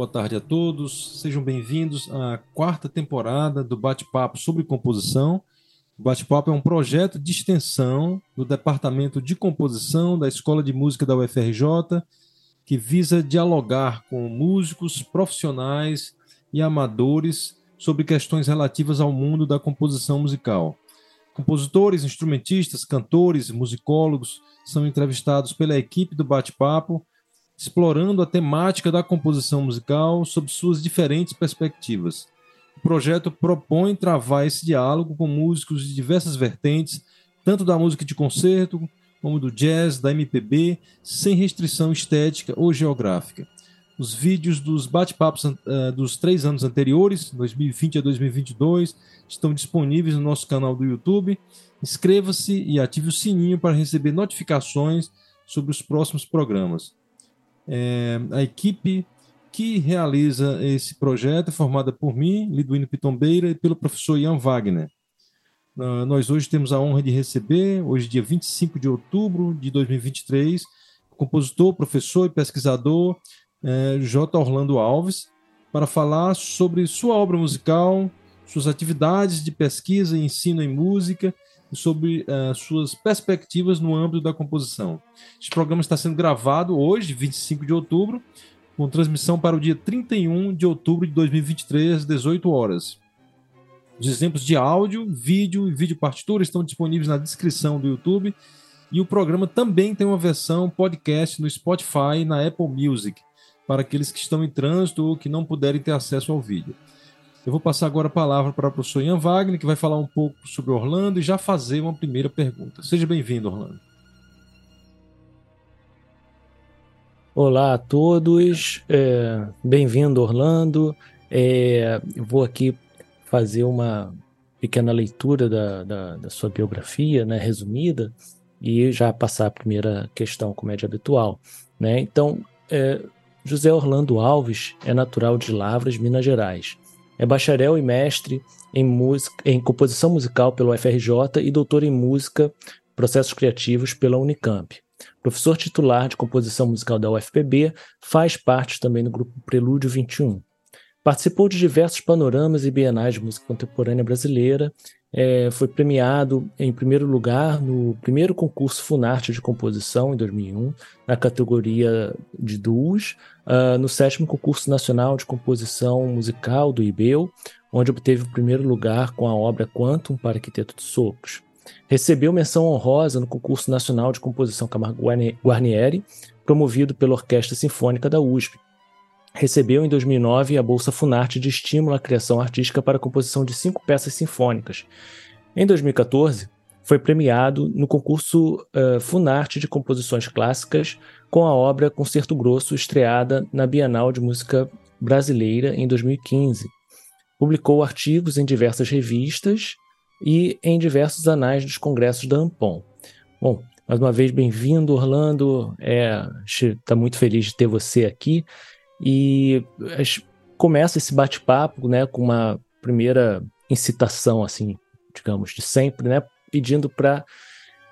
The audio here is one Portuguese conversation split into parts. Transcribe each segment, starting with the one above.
Boa tarde a todos, sejam bem-vindos à quarta temporada do Bate-Papo sobre Composição. O Bate-Papo é um projeto de extensão do Departamento de Composição da Escola de Música da UFRJ, que visa dialogar com músicos, profissionais e amadores sobre questões relativas ao mundo da composição musical. Compositores, instrumentistas, cantores, musicólogos são entrevistados pela equipe do Bate-Papo explorando a temática da composição musical sob suas diferentes perspectivas. O projeto propõe travar esse diálogo com músicos de diversas vertentes, tanto da música de concerto como do jazz, da MPB, sem restrição estética ou geográfica. Os vídeos dos bate-papos uh, dos três anos anteriores, 2020 a 2022, estão disponíveis no nosso canal do YouTube. Inscreva-se e ative o sininho para receber notificações sobre os próximos programas. É, a equipe que realiza esse projeto é formada por mim, Liduíno Pitombeira, e pelo professor Ian Wagner. Uh, nós hoje temos a honra de receber, hoje dia 25 de outubro de 2023, o compositor, professor e pesquisador é, J. Orlando Alves, para falar sobre sua obra musical, suas atividades de pesquisa e ensino em música sobre uh, suas perspectivas no âmbito da composição. Este programa está sendo gravado hoje, 25 de outubro, com transmissão para o dia 31 de outubro de 2023, às 18 horas. Os exemplos de áudio, vídeo e vídeo partitura estão disponíveis na descrição do YouTube e o programa também tem uma versão podcast no Spotify e na Apple Music, para aqueles que estão em trânsito ou que não puderem ter acesso ao vídeo. Eu vou passar agora a palavra para o professor Ian Wagner, que vai falar um pouco sobre Orlando e já fazer uma primeira pergunta. Seja bem-vindo, Orlando. Olá a todos, é, bem-vindo, Orlando. É, vou aqui fazer uma pequena leitura da, da, da, sua biografia, né, resumida, e já passar a primeira questão, como de habitual. Né? Então, é, José Orlando Alves é natural de Lavras, Minas Gerais. É bacharel e mestre em, música, em composição musical pelo UFRJ e doutor em música, processos criativos pela Unicamp. Professor titular de composição musical da UFPB, faz parte também do grupo Prelúdio 21. Participou de diversos panoramas e bienais de música contemporânea brasileira, é, foi premiado em primeiro lugar no primeiro concurso Funarte de composição em 2001, na categoria de duos, uh, no sétimo concurso nacional de composição musical do IBEU, onde obteve o primeiro lugar com a obra Quantum para Arquiteto de Sopros. Recebeu menção honrosa no concurso nacional de composição Camargo Guarnieri, promovido pela Orquestra Sinfônica da USP, recebeu em 2009 a Bolsa Funarte de estímulo à criação artística para a composição de cinco peças sinfônicas. Em 2014, foi premiado no concurso uh, Funarte de Composições Clássicas com a obra Concerto Grosso, estreada na Bienal de Música Brasileira em 2015. Publicou artigos em diversas revistas e em diversos anais dos congressos da Ampon. Bom, mais uma vez, bem-vindo, Orlando. Está é, muito feliz de ter você aqui. E começa esse bate-papo, né, com uma primeira incitação, assim, digamos, de sempre, né, pedindo para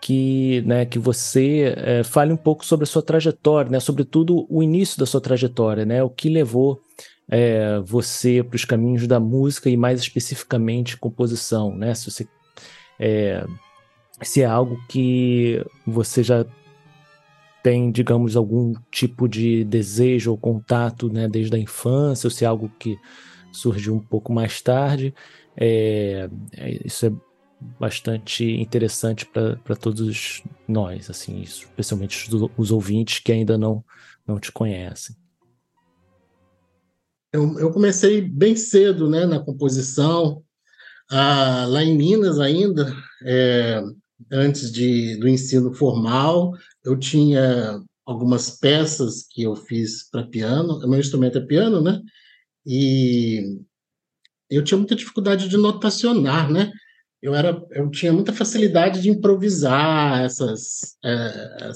que, né, que você é, fale um pouco sobre a sua trajetória, né, sobretudo o início da sua trajetória, né, o que levou é, você para os caminhos da música e mais especificamente composição, né, se você é, se é algo que você já tem, digamos, algum tipo de desejo ou contato né, desde a infância, ou se é algo que surgiu um pouco mais tarde. É, é isso é bastante interessante para todos nós, assim, especialmente os, ouvintes que ainda não, não te conhecem. Eu, eu comecei bem cedo né, na composição, ah, lá em Minas ainda, é, antes de, do ensino formal, eu tinha algumas peças que eu fiz para piano, o meu instrumento é piano, né? E eu tinha muita dificuldade de notacionar, né? Eu era, eu tinha muita facilidade de improvisar essas, é,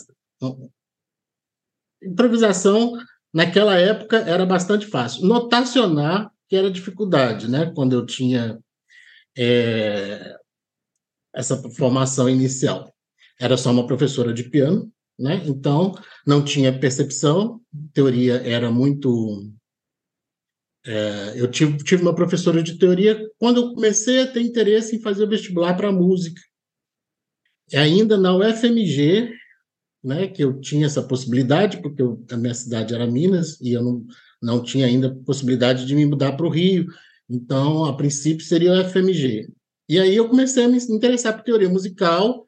improvisação naquela época era bastante fácil. Notacionar que era dificuldade, né? Quando eu tinha é, essa formação inicial. Era só uma professora de piano, né? Então não tinha percepção, teoria era muito É, eu tive, tive uma professora de teoria quando eu comecei a ter interesse em fazer vestibular para música. E ainda na UFMG, né, que eu tinha essa possibilidade, porque eu, a minha cidade era Minas e eu não, não tinha ainda possibilidade de me mudar para o Rio. Então, a princípio, seria o UFMG. E aí eu comecei a me interessar por teoria musical,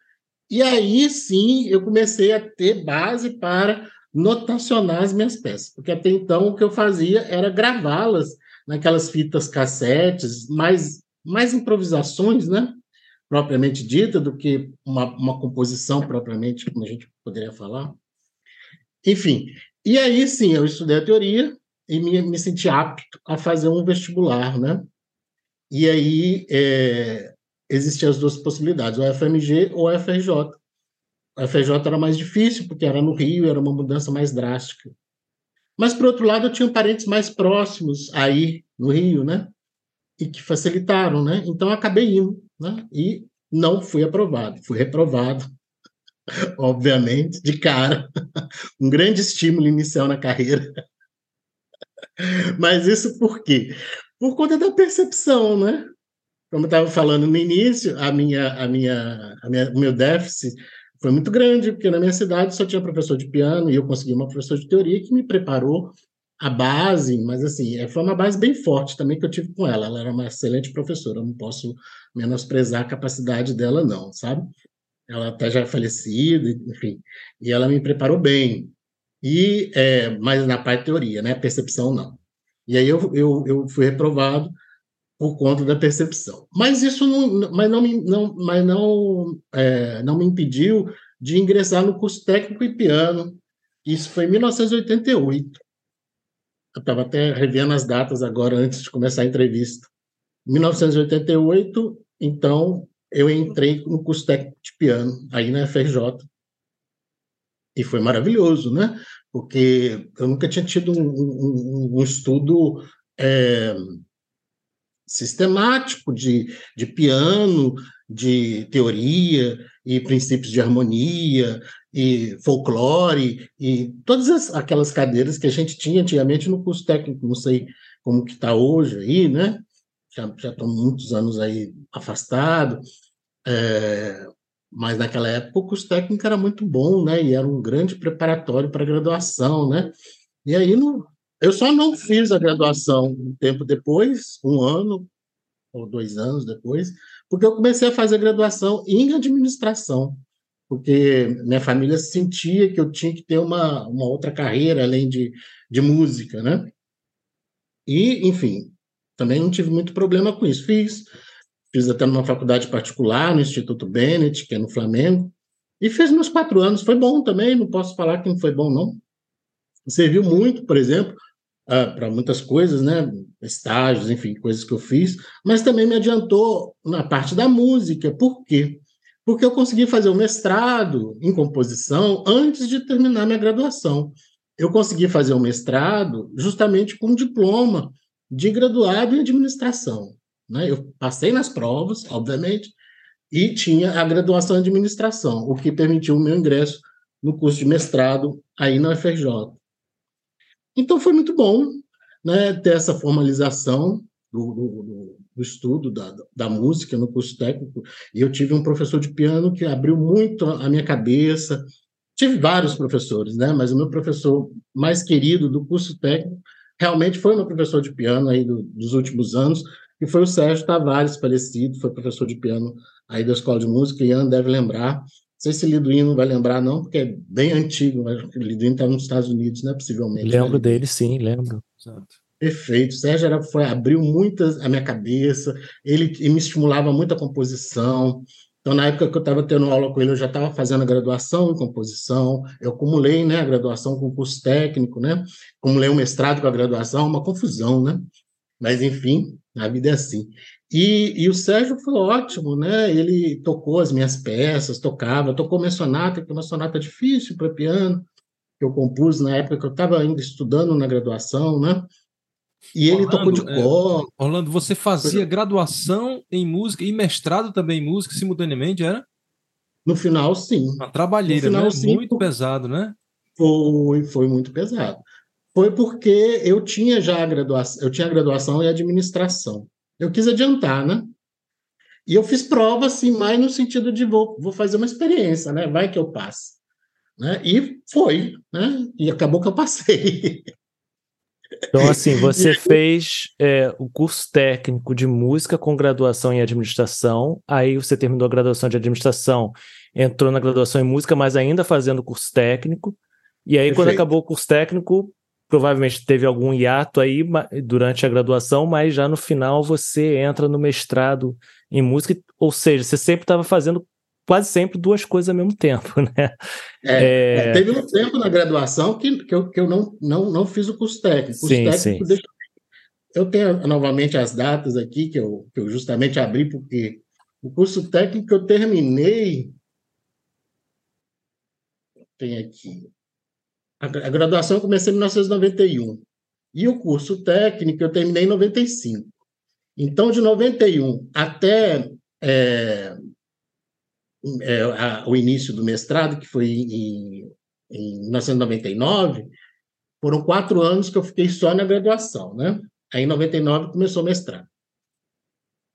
e aí sim eu comecei a ter base para notacionar as minhas peças, porque até então o que eu fazia era gravá-las naquelas fitas cassetes, mais, mais improvisações, né? propriamente dita, do que uma, uma composição propriamente, como a gente poderia falar. Enfim, e aí sim, eu estudei a teoria e me, me senti apto a fazer um vestibular, né? E aí é, existiam as duas possibilidades, o FMG ou FRJ. O FRJ era mais difícil, porque era no Rio, era uma mudança mais drástica. Mas, por outro lado, eu tinha parentes mais próximos aí no Rio, né? E que facilitaram, né? Então, acabei indo, né? E não fui aprovado, fui reprovado, obviamente, de cara. um grande estímulo inicial na carreira. Mas isso por quê? Por conta da percepção, né? Como estava falando no início, a minha, a minha, a minha, o meu déficit foi muito grande, porque na minha cidade só tinha professor de piano e eu consegui uma professora de teoria que me preparou a base, mas assim, é, foi uma base bem forte também que eu tive com ela. Ela era uma excelente professora, eu não posso menosprezar a capacidade dela, não, sabe? Ela até já é falecida, enfim, e ela me preparou bem. E, é, mas na parte teoria, né? Percepção, não. E aí eu, eu, eu fui reprovado por conta da percepção. Mas isso não, mas não, me, não, mas não, é, não me impediu de ingressar no curso técnico e piano. Isso foi em 1988. Eu estava até revendo as datas agora antes de começar a entrevista. Em 1988, então, eu entrei no curso técnico de piano, aí na FRJ. E foi maravilhoso, né? Porque eu nunca tinha tido um, um, um estudo é, sistemático de, de piano, de teoria e princípios de harmonia e folclore e todas as, aquelas cadeiras que a gente tinha antigamente no curso técnico, não sei como que está hoje aí, né? Já, já estou muitos anos aí afastado, é, mas naquela época o curso técnico era muito bom, né? E era um grande preparatório para graduação, né? E aí no, eu só não fiz a graduação um tempo depois, um ano ou dois anos depois, porque eu comecei a fazer graduação em administração, porque minha família sentia que eu tinha que ter uma, uma outra carreira além de, de música, né? E, enfim, também não tive muito problema com isso. Fiz, fiz até numa faculdade particular, no Instituto Bennett, que é no Flamengo, e fiz meus quatro anos. Foi bom também, não posso falar que não foi bom, não. Serviu muito, por exemplo, uh, para muitas coisas, né? Estágios, enfim, coisas que eu fiz, mas também me adiantou na parte da música. Por quê? Porque eu consegui fazer o mestrado em composição antes de terminar minha graduação. Eu consegui fazer o mestrado justamente com diploma de graduado em administração. Né? Eu passei nas provas, obviamente, e tinha a graduação em administração, o que permitiu o meu ingresso no curso de mestrado aí na UFRJ. Então foi muito bom né, ter essa formalização do, do, do estudo da, da, música no curso técnico. E eu tive um professor de piano que abriu muito a minha cabeça. Tive vários professores, né, mas o meu professor mais querido do curso técnico realmente foi o meu professor de piano aí do, dos últimos anos, que foi o Sérgio Tavares, falecido, foi professor de piano aí da Escola de Música, Ian deve lembrar sei se Liduino não vai lembrar, não, porque é bem antigo, mas o Liduino está nos Estados Unidos, né? Possivelmente. Lembro né? dele, sim, lembro. Perfeito. Sérgio era, foi, abriu muitas a minha cabeça, ele, ele me estimulava muito a composição. Então, na época que eu estava tendo aula com ele, eu já estava fazendo a graduação em composição, eu acumulei né, a graduação com curso técnico, né? Acumulei um mestrado com a graduação, uma confusão, né? Mas, enfim, a vida é assim. E, e, o Sérgio foi ótimo, né? Ele tocou as minhas peças, tocava, tocou minha sonata, que é uma sonata difícil para piano, que eu compus na época que eu estava ainda estudando na graduação, né? E ele Orlando, tocou de é, cor. É, Orlando, você fazia graduação em música e mestrado também em música simultaneamente, era? No final, sim. Uma trabalheira, final, né? Sim, muito pesado, né? Foi, foi muito pesado. foi porque eu tinha já graduação, eu tinha graduação em administração. Eu quis adiantar, né? E eu fiz prova, assim, mais no sentido de vou, vou fazer uma experiência, né? Vai que eu passe. Né? E foi, né? E acabou que eu passei. Então, assim, você fez é, o curso técnico de música com graduação em administração, aí você terminou a graduação de administração, entrou na graduação em música, mas ainda fazendo curso técnico, e aí, Perfeito. quando acabou o curso técnico, provavelmente teve algum hiato aí durante a graduação, mas já no final você entra no mestrado em música, ou seja, você sempre estava fazendo quase sempre duas coisas ao mesmo tempo, né? É, é... É, teve um tempo na graduação que, que, eu, que eu não, não, não fiz o curso técnico. O curso sim, técnico, sim. Deixa... Eu tenho novamente as datas aqui que eu, que eu justamente abri, porque o curso técnico eu terminei. Tem aqui. A, a graduação eu comecei em 1991. E o curso técnico eu terminei em 95. Então, de 91 até é, é, a, o início do mestrado, que foi em, em 1999, foram quatro anos que eu fiquei só na graduação, né? Aí, em 99, começou o mestrado.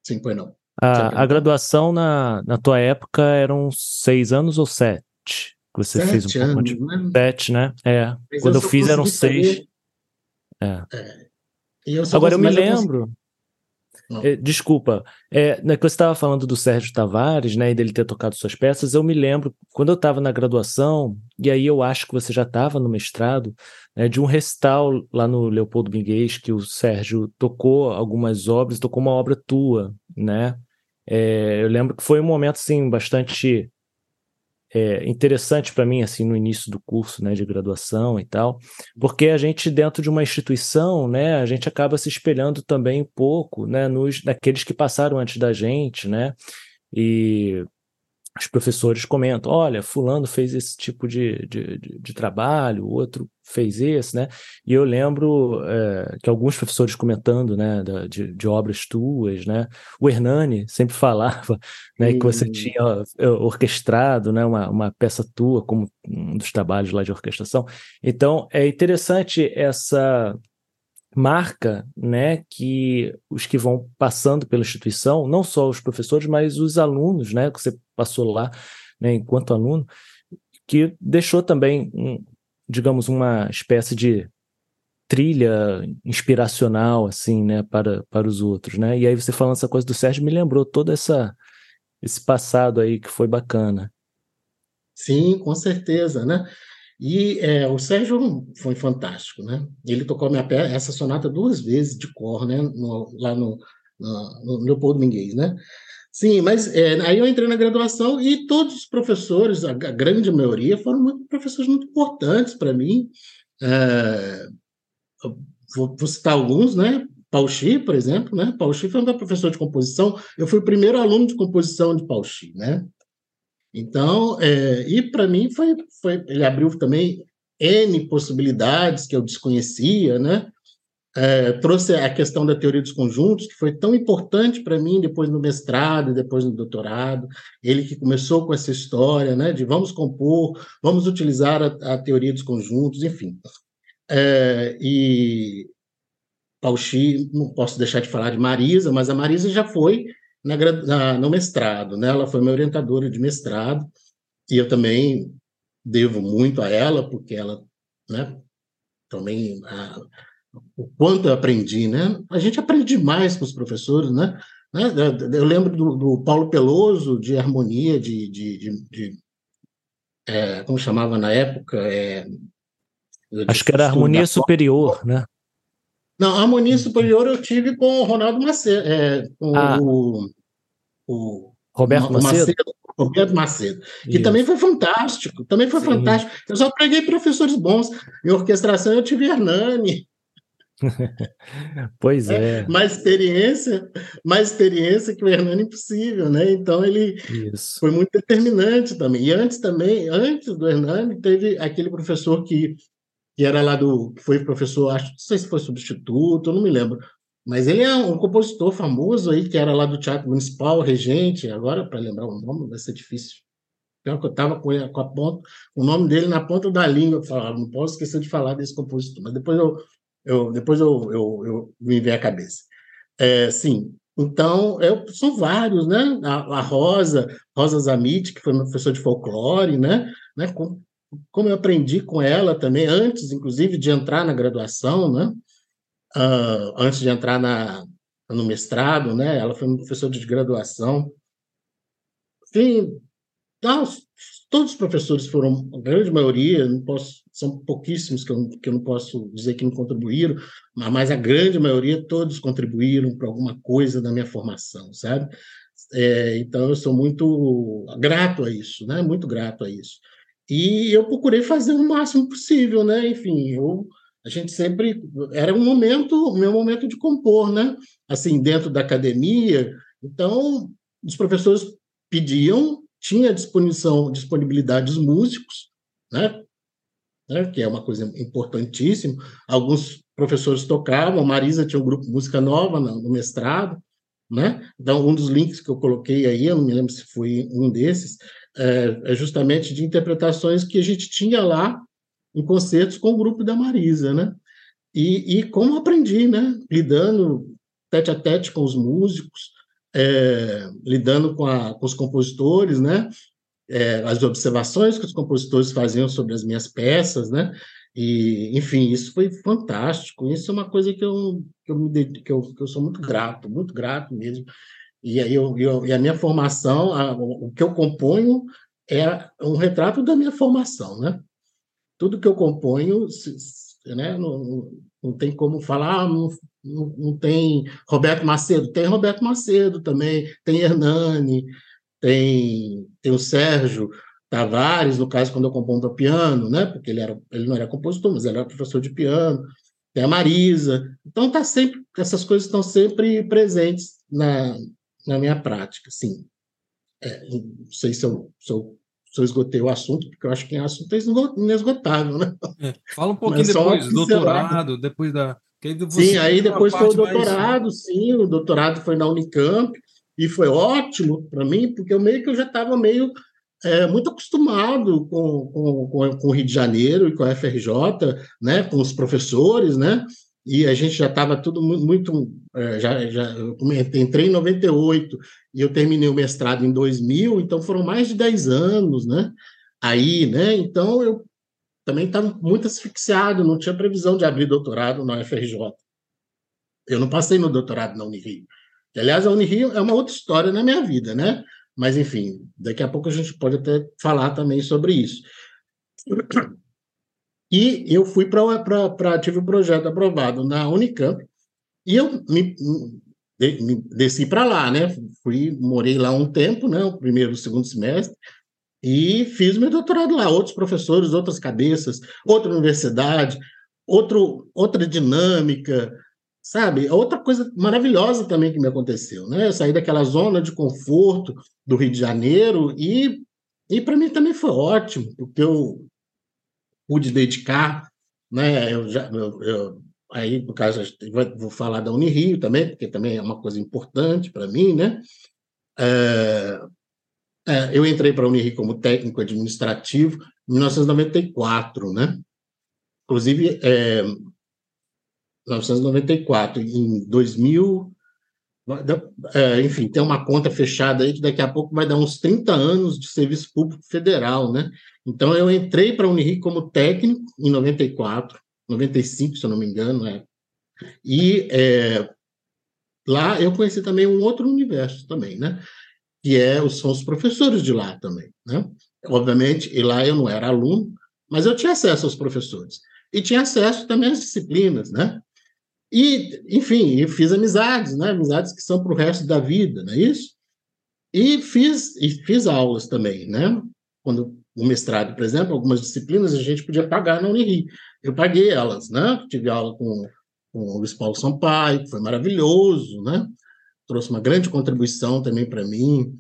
Sim, foi não. A, a graduação na, na tua época eram seis anos ou sete? Você sete fez um anos, pouco de... né? Sete, né? É. Mas Quando eu, só fiz eram seis. É. É. Eu Agora eu me lembro. É, desculpa, é, né, que você estava falando do Sérgio Tavares, né, e dele ter tocado suas peças, eu me lembro, quando eu estava na graduação, e aí eu acho que você já estava no mestrado, né, de um recital lá no Leopoldo Minguês, que o Sérgio tocou algumas obras, tocou uma obra tua, né? É, eu lembro que foi um momento, assim, bastante é, interessante para mim, assim, no início do curso, né, de graduação e tal, porque a gente, dentro de uma instituição, né, a gente acaba se espelhando também um pouco, né, nos, naqueles que passaram antes da gente, né, e os professores comentam, olha, fulano fez esse tipo de, de, de, de trabalho, o outro fez esse, né, e eu lembro é, que alguns professores comentando, né, de, de obras tuas, né, o Hernani sempre falava, né, que você Hum. tinha é, orquestrado, né, uma, uma peça tua como um dos trabalhos lá de orquestração, então é interessante essa marca, né, que os que vão passando pela instituição, não só os professores, mas os alunos, né, que você passou lá, né, enquanto aluno, que deixou também, um, digamos, uma espécie de trilha inspiracional, assim, né, para, para os outros, né, e aí você falando essa coisa do Sérgio me lembrou toda essa esse passado aí que foi bacana. Sim, com certeza, né? E é, o Sérgio foi fantástico, né? Ele tocou minha pe- essa sonata duas vezes de cor, né? No- lá no, no, no Leopoldo né? Sim, mas é, aí eu entrei na graduação e todos os professores, a, grande maioria, foram muito- professores muito importantes para mim. É, vou, vou citar alguns, né? Pauchi, por exemplo, né? Pauchi foi um professor de composição. Eu fui o primeiro aluno de composição de Pauchi, né? Então, é, e para mim foi, foi, ele abriu também N possibilidades que eu desconhecia, né? É, trouxe a questão da teoria dos conjuntos, que foi tão importante para mim depois no mestrado, depois no doutorado. Ele que começou com essa história, né? De vamos compor, vamos utilizar a, a teoria dos conjuntos, enfim. É, e Pauchi, não posso deixar de falar de Marisa, mas a Marisa já foi na, na- no mestrado, né? Ela foi minha orientadora de mestrado e eu também devo muito a ela, porque ela, né? Também a- o quanto eu aprendi, né? A gente aprende demais com os professores, né? Né? Eu lembro do, do Paulo Peloso de harmonia, de, de, de- de, é, como chamava na época, é, Acho que era harmonia superior, né? Não, a harmonia superior eu tive com o Ronaldo Macedo, é, com Ah. o, o Roberto Ma- Macedo? Roberto Macedo, que Isso. também foi fantástico, também foi Sim. fantástico. Eu só peguei professores bons. Em orquestração eu tive Hernani, Pois é, mais experiência, mais experiência que o Hernani impossível, né? Então ele isso. foi muito determinante também. E antes também, antes do Hernani, teve aquele professor que, que era lá do, que foi professor, acho, não sei se foi substituto, não me lembro. Mas ele é um compositor famoso aí, que era lá do Teatro Municipal, regente, agora, para lembrar o nome, vai ser difícil. Pior que eu estava com, a ponta, o nome dele na ponta da língua. Eu falava, não posso esquecer de falar desse compositor. Mas depois eu, eu depois eu, eu, eu me veio a cabeça. É, sim, então, eu, são vários, né? A, a, Rosa, Rosa Zamit, que foi uma professora de folclore, né? né? Com, como eu aprendi com ela também, antes, inclusive, de entrar na graduação, né? Uh, antes de entrar na, no mestrado, né? Ela foi professora de graduação. Enfim, todos os professores foram, a grande maioria, não posso, são pouquíssimos que eu, que eu não posso dizer que não contribuíram, mas a grande maioria, todos contribuíram para alguma coisa da minha formação, sabe? É, então, eu sou muito grato a isso, né? Muito grato a isso. E eu procurei fazer o máximo possível, né? Enfim, eu, a gente sempre era um momento, o meu momento de compor, né? Assim, dentro da academia. Então, os professores pediam, tinha disposição, disponibilidade dos músicos, né? né? Que é uma coisa importantíssima. Alguns professores tocavam, a Marisa tinha um grupo música nova no, no mestrado, né? Então, um dos links que eu coloquei aí, eu não me lembro se foi um desses, é, é justamente de interpretações que a gente tinha lá em concertos com o grupo da Marisa, né? E, e como aprendi, né? Lidando tete a tete com os músicos, é, lidando com, a, com, os compositores, né? É, as observações que os compositores faziam sobre as minhas peças, né? E, enfim, isso foi fantástico. Isso é uma coisa que eu, que eu, me, que eu, que eu sou muito grato, muito grato mesmo. E eu, eu, e a minha formação, a, o que eu componho é um retrato da minha formação, né? Tudo que eu componho, né? Não, não tem como falar, ah, não, não, tem Roberto Macedo, tem Roberto Macedo também, tem Hernani, tem, tem o Sérgio Tavares, no caso, quando eu componho para piano, né? Porque ele, era, ele não era compositor, mas ele era professor de piano, tem a Marisa. Então, tá sempre, essas coisas estão sempre presentes na, na minha prática, sim. É, não sei se eu, se, eu, se eu esgotei o assunto, porque eu acho que é um assunto inesgotável, né? É, fala um pouquinho depois, doutorado, depois da. sim, aí depois foi o doutorado, mais... sim, o doutorado foi na Unicamp, e foi ótimo para mim, porque eu meio que eu já estava meio é, muito acostumado com, com, com, o Rio de Janeiro e com a FRJ, né, com os professores, né, e a gente já estava tudo muito. É, já, já, entrei em 98 e eu terminei o mestrado em 2000, então foram mais de 10 anos, né? Aí, né? Então eu também estava muito asfixiado, não tinha previsão de abrir doutorado na UFRJ. Eu não passei no doutorado na Unirio. Aliás, a Unirio é uma outra história na minha vida, né? Mas, enfim, daqui a pouco a gente pode até falar também sobre isso. E eu fui para. Tive o um projeto aprovado na Unicamp, e eu me, me desci para lá, né? Fui, morei lá um tempo, né? O primeiro o segundo semestre, e fiz meu doutorado lá. Outros professores, outras cabeças, outra universidade, outro, outra dinâmica, sabe? Outra coisa maravilhosa também que me aconteceu, né? Eu saí daquela zona de conforto do Rio de Janeiro e, e para mim também foi ótimo, porque eu pude dedicar, né? Eu já, eu, eu, aí, no caso, vou falar da Unirio também, porque também é uma coisa importante para mim, né? É, é, eu entrei para a Unirio como técnico administrativo em 1994, né? Inclusive, é, 1994, em 2000, é, enfim, tem uma conta fechada aí que daqui a pouco vai dar uns 30 anos de serviço público federal, né? Então, eu entrei para a Unirio como técnico em 94, 95, se eu não me engano, é. E é, lá eu conheci também um outro universo também, né? Que é, são os professores de lá também, né? Obviamente, e lá eu não era aluno, mas eu tinha acesso aos professores. E tinha acesso também às disciplinas, né? E, enfim, fiz amizades, né? Amizades que são para o resto da vida, não é isso? E fiz, e fiz aulas também, né? Quando o mestrado, por exemplo, algumas disciplinas a gente podia pagar na Unirio. Eu paguei elas, né? Tive aula com, com o Luiz Paulo Sampaio, que foi maravilhoso, né? Trouxe uma grande contribuição também para mim.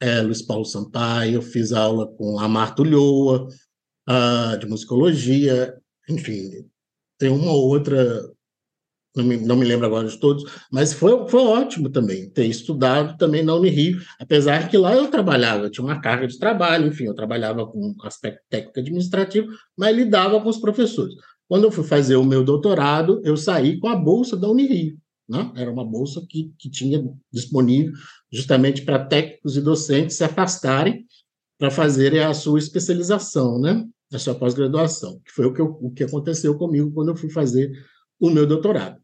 É, Luiz Paulo Sampaio, eu fiz aula com a Marta Ulloa, uh, de musicologia, enfim, tem uma outra não me, não me lembro agora de todos, mas foi, foi ótimo também ter estudado também na Unirio, apesar que lá eu trabalhava, eu tinha uma carga de trabalho, enfim, eu trabalhava com aspecto técnico administrativo, mas lidava com os professores. Quando eu fui fazer o meu doutorado, eu saí com a bolsa da Unirio, né? era uma bolsa que, que tinha disponível justamente para técnicos e docentes se afastarem para fazerem a sua especialização, né? a sua pós-graduação, que foi o que, eu, o que aconteceu comigo quando eu fui fazer o meu doutorado.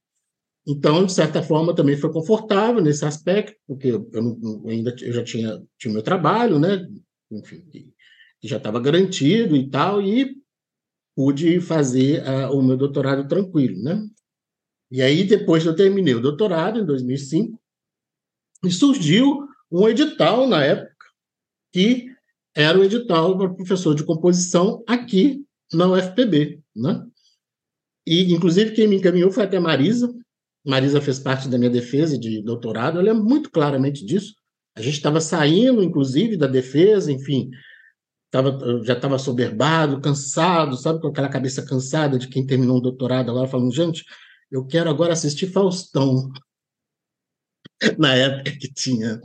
Então, de certa forma, também foi confortável nesse aspecto, porque eu, eu ainda eu já tinha, tinha meu trabalho, né? Enfim, que, já estava garantido e tal, e pude fazer uh, o meu doutorado tranquilo, né? E aí, depois eu terminei o doutorado, em 2005, e surgiu um edital na época, que era o edital para professor de composição aqui na UFPB, né? E, inclusive, quem me encaminhou foi até Marisa, Marisa fez parte da minha defesa de doutorado, eu lembro muito claramente disso. A gente estava saindo, inclusive, da defesa, enfim, tava, já estava soberbado, cansado, sabe, com aquela cabeça cansada de quem terminou um doutorado, agora falando, gente, eu quero agora assistir Faustão. Na época que tinha.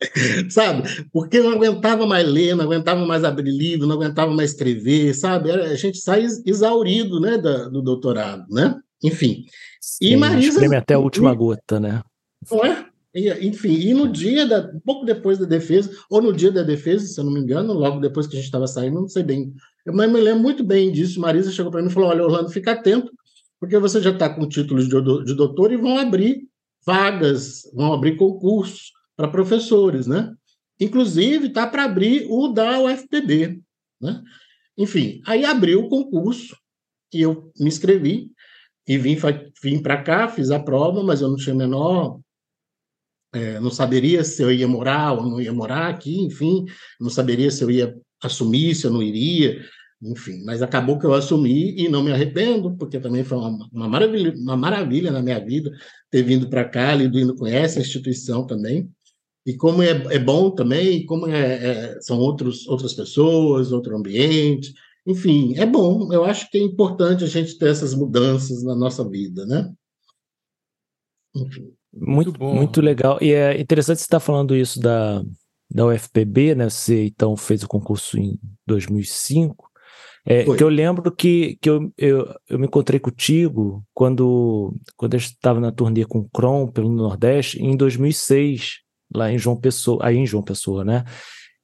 sabe? Porque não aguentava mais ler, não aguentava mais abrir livro, não aguentava mais escrever, sabe? A gente sai exaurido né, do doutorado, né? Enfim. Sim, e Marisa. Espreme até a última gota, né? Não é? E, enfim, e no dia, da, pouco depois da defesa, ou no dia da defesa, se eu não me engano, logo depois que a gente estava saindo, não sei bem. Eu me lembro muito bem disso. Marisa chegou para mim e falou: Olha, Orlando, fica atento, porque você já está com títulos de, de doutor e vão abrir vagas, vão abrir concursos para professores, né? Inclusive, está para abrir o da UFPB, né? Enfim, aí abriu o concurso e eu me inscrevi e vim, vim para cá, fiz a prova, mas eu não tinha menor. É, não saberia se eu ia morar ou não ia morar aqui, enfim, não saberia se eu ia assumir, se eu não iria, enfim. Mas acabou que eu assumi e não me arrependo, porque também foi uma, uma maravilha, uma maravilha na minha vida ter vindo para cá, lidando com essa instituição também. E como é, é bom também, como é, é, são outros, outras pessoas, outro ambiente, enfim, é bom. Eu acho que é importante a gente ter essas mudanças na nossa vida, né? Enfim. Muito, muito bom. Muito legal. E é interessante você estar falando isso da, da UFPB, né? Você então fez o concurso em 2005. É, que eu lembro que, que eu, eu, eu me encontrei contigo quando, quando eu estava na turnê com o Kron pelo Nordeste em 2006, lá em João Pessoa, aí em João Pessoa, né?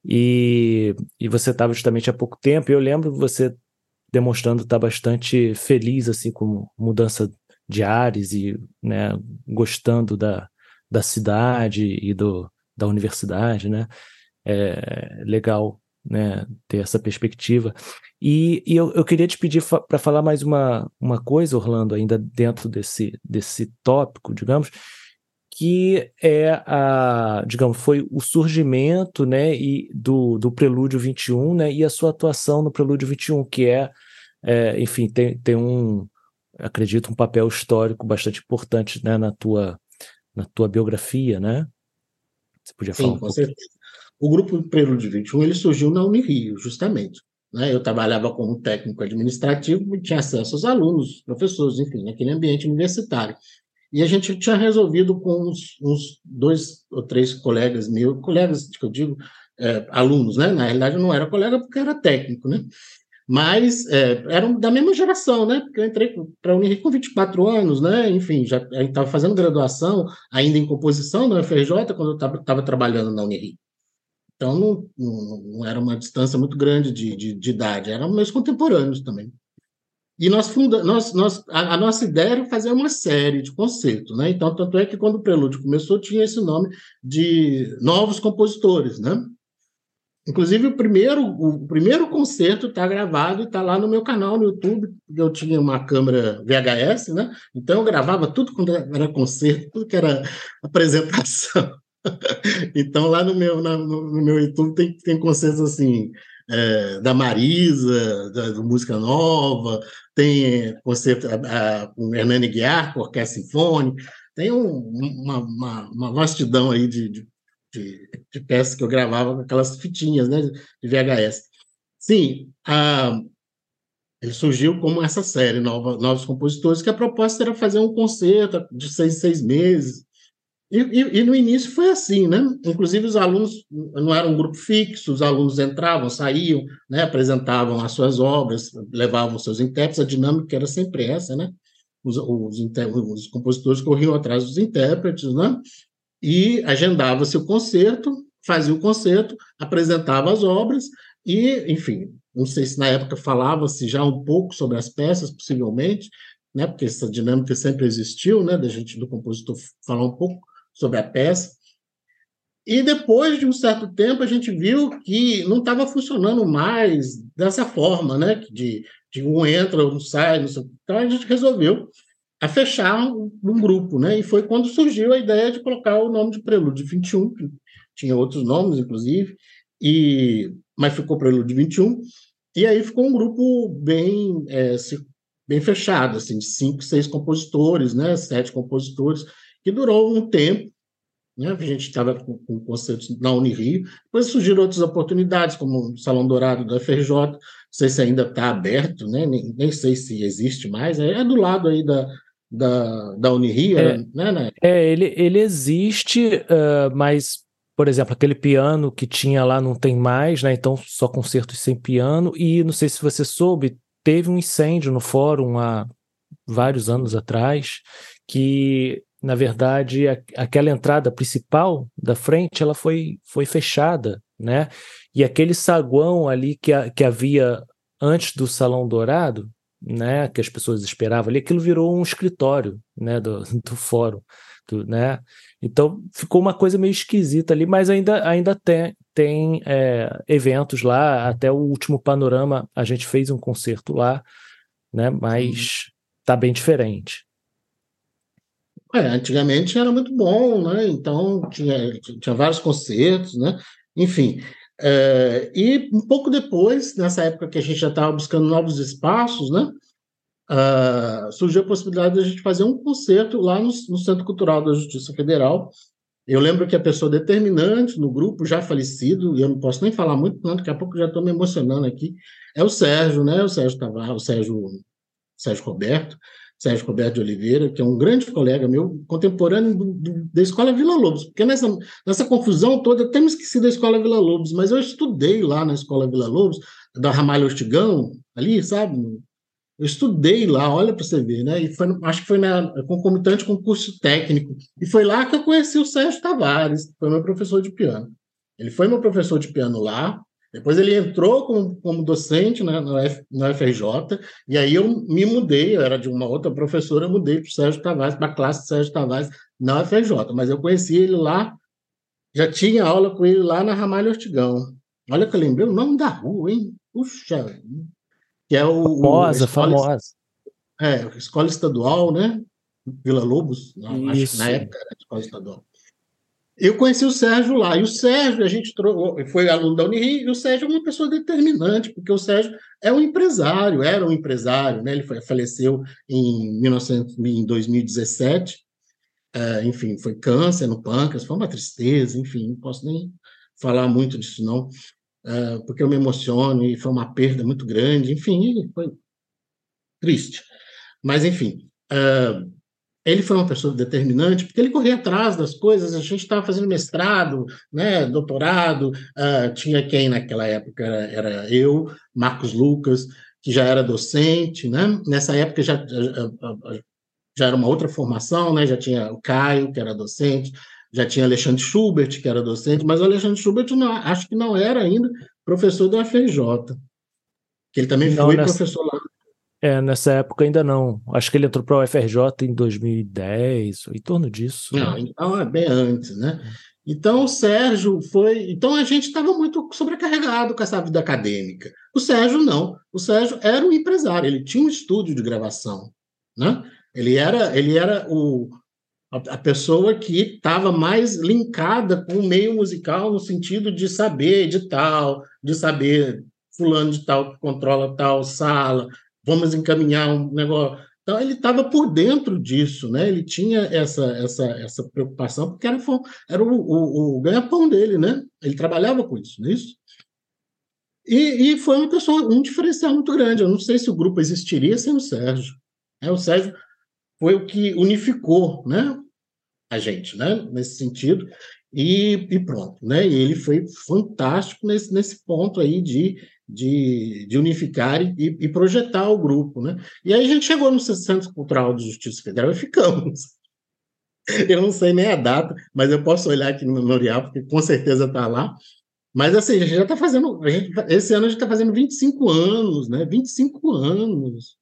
E, e você estava justamente há pouco tempo, e eu lembro você demonstrando estar bastante feliz assim com mudança de ares e né, gostando da, da cidade e do, da universidade, né? É legal né, ter essa perspectiva. E, e eu, eu queria te pedir fa para falar mais uma, uma coisa, Orlando, ainda dentro desse, desse tópico, digamos, que é a, digamos, foi o surgimento, né, e do, do Prelúdio 21, né, e a sua atuação no Prelúdio 21, que é, é enfim, tem, tem um, acredito, um papel histórico bastante importante, né, na tua, na tua biografia, né? Você podia Sim, falar um com certeza. O grupo Prelúdio 21, ele surgiu na Unirio, justamente. Né? Eu trabalhava como técnico administrativo e tinha acesso aos alunos, professores, enfim, naquele ambiente universitário. E a gente tinha resolvido com uns, uns dois ou três colegas meus, colegas que eu digo, é, alunos, né? Na realidade, eu não era colega porque era técnico, né? Mas é, eram da mesma geração, né? Porque eu entrei para a Unirio com 24 anos, né? Enfim, já estava fazendo graduação, ainda em composição na UFRJ, quando eu estava trabalhando na Unirio. Então, não, não, não, era uma distância muito grande de, de, de idade, eram meus contemporâneos também. E nós funda, nós, nós, a, a, nossa ideia era fazer uma série de concertos, né? Então, tanto é que quando o Prelúdio começou, tinha esse nome de novos compositores, né? Inclusive, o primeiro, o primeiro concerto está gravado e está lá no meu canal no YouTube, eu tinha uma câmera VHS, né? Então, eu gravava tudo quando era concerto, tudo que era apresentação. então, lá no meu, no, no meu YouTube tem, tem concertos assim, é, da Marisa, da, Música Nova, tem concerto com Hernani Guiar, com Orquestra Sinfônica, tem um, uma, uma, uma, vastidão aí de, de, de, de, peças que eu gravava com aquelas fitinhas né, de VHS. Sim, a, Ele surgiu como essa série, Nova, Novos Compositores, que a proposta era fazer um concerto de seis, seis meses. E, e, e, no início foi assim, né? Inclusive os alunos não eram um grupo fixo, os alunos entravam, saíam, né? apresentavam as suas obras, levavam seus intérpretes, a dinâmica era sempre essa, né? Os, os, os compositores corriam atrás dos intérpretes, né? E agendava-se o concerto, fazia o concerto, apresentava as obras e, enfim, não sei se na época falava-se já um pouco sobre as peças, possivelmente, né? Porque essa dinâmica sempre existiu, né? Da gente do compositor falar um pouco sobre a peça. E depois de um certo tempo, a gente viu que não estava funcionando mais dessa forma, né? De, de um entra, um sai, não sei. Então a gente resolveu a fechar um, um, grupo, né? E foi quando surgiu a ideia de colocar o nome de Prelúdio 21, que tinha outros nomes, inclusive, e mas ficou Prelúdio 21. E aí ficou um grupo bem, é, bem fechado, assim, de cinco, seis compositores, né? Sete compositores que durou um tempo. Né? A gente estava com, com concertos na Unirio, depois surgiram outras oportunidades, como o Salão Dourado da FRJ, não sei se ainda está aberto, né? nem, nem sei se existe mais, é, é do lado aí da, da, da Unirio, é, né, né? É, ele, ele existe, uh, mas, por exemplo, aquele piano que tinha lá não tem mais, né? Então só concertos sem piano, e não sei se você soube, teve um incêndio no fórum há vários anos atrás, que na verdade, a, aquela entrada principal da frente, ela foi, foi fechada, né? E aquele saguão ali que, a, que havia antes do Salão Dourado, né, que as pessoas esperavam ali, aquilo virou um escritório, né, do, do fórum, do, né? Então ficou uma coisa meio esquisita ali, mas ainda, ainda tem, tem é, eventos lá. Até o último panorama a gente fez um concerto lá, né? Mas está bem diferente. É, antigamente era muito bom, né? Então tinha, tinha vários concertos, né? Enfim. É, e um pouco depois, nessa época que a gente já estava buscando novos espaços, né? Uh, surgiu a possibilidade de a gente fazer um concerto lá no, no, Centro Cultural da Justiça Federal. Eu lembro que a pessoa determinante no grupo, já falecido, e eu não posso nem falar muito, não, daqui a pouco já estou me emocionando aqui, é o Sérgio, né? O Sérgio Tavares, o Sérgio, Sérgio Roberto. Sérgio Roberto de Oliveira, que é um grande colega meu, contemporâneo do, do, da Escola Vila Lobos, porque nessa, nessa confusão toda, eu me esqueci da Escola Vila Lobos, mas eu estudei lá na Escola Vila Lobos, da Ramalho Ortigão, ali, sabe? Eu estudei lá, olha para você ver, né? E foi, acho que foi na, concomitante com o curso técnico. E foi lá que eu conheci o Sérgio Tavares, foi meu professor de piano. Ele foi meu professor de piano lá, depois ele entrou como, como docente na, na, F, FRJ, e aí eu me mudei, eu era de uma outra professora, eu mudei para o Sérgio Tavares, para a classe Sérgio Tavares na FRJ, mas eu conheci ele lá, já tinha aula com ele lá na Ramalho Ortigão. Olha que eu lembrei o nome da rua, hein? Puxa! Que é o. Famosa, famosa. É, escola estadual, né? Vila Lobos, acho que na época era escola estadual. Eu conheci o Sérgio lá, e o Sérgio, a gente foi aluno da Unirio, e o Sérgio é uma pessoa determinante, porque o Sérgio é um empresário, era um empresário, né? ele foi, faleceu em, 1900, em 2017, é, enfim, foi câncer no pâncreas, foi uma tristeza, enfim, não posso nem falar muito disso não, é, porque eu me emociono, e foi uma perda muito grande, enfim, foi triste. Mas, enfim, é, ele foi uma pessoa determinante, porque ele corria atrás das coisas, a gente estava fazendo mestrado, né, doutorado, uh, tinha quem naquela época era, era, eu, Marcos Lucas, que já era docente, né, nessa época já, já, já era uma outra formação, né, já tinha o Caio, que era docente, já tinha Alexandre Schubert, que era docente, mas o Alexandre Schubert não, acho que não era ainda professor da FRJ, que ele também não, foi nessa... professor lá é, nessa época ainda não. Acho que ele entrou para o UFRJ em 2010, em torno disso. Não, então é bem antes, né? Então o Sérgio foi. Então a gente estava muito sobrecarregado com essa vida acadêmica. O Sérgio não. O Sérgio era um empresário, ele tinha um estúdio de gravação. Né? Ele era, ele era o, a, a pessoa que estava mais linkada com o meio musical no sentido de saber de tal, de saber fulano de tal que controla tal sala, vamos encaminhar um negócio. Então, ele estava por dentro disso, né? ele tinha essa, essa, essa preocupação, porque era, era o, o, o ganha-pão dele, né? ele trabalhava com isso, não é isso? E, e, foi uma pessoa, um diferencial muito grande. Eu não sei se o grupo existiria sem o Sérgio. É, o Sérgio foi o que unificou né, a gente, né, nesse sentido, e, e pronto. Né, e ele foi fantástico nesse, nesse ponto aí de, de, de unificar e, e, projetar o grupo. Né? E aí a gente chegou no Centro Cultural de Justiça Federal e ficamos. Eu não sei nem a data, mas eu posso olhar aqui no memorial, porque com certeza está lá. Mas assim, a gente já está fazendo. Gente, esse ano a gente está fazendo 25 anos, né? 25 anos.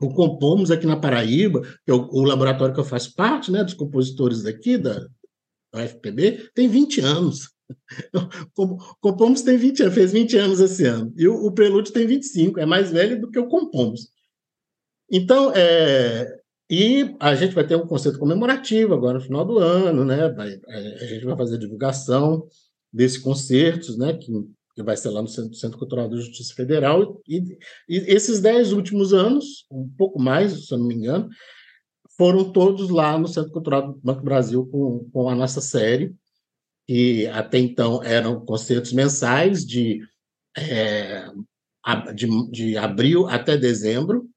O Compomos aqui na Paraíba, que é o, o, laboratório que eu faço parte, né, dos compositores daqui, da, da UFPB, tem 20 anos. Compomos tem 20 anos, fez 20 anos esse ano. E o, o Prelúdio tem 25, é mais velho do que o Compomos. Então, é, e a gente vai ter um concerto comemorativo agora no final do ano, né? Vai, é, a gente vai fazer a divulgação desses concertos, né? Que, que vai ser lá no Centro, Centro Cultural da Justiça Federal. E, e, esses dez últimos anos, um pouco mais, se eu não me engano, foram todos lá no Centro Cultural do Banco Brasil com, com a nossa série, que até então eram concertos mensais de, é, de, de abril até dezembro,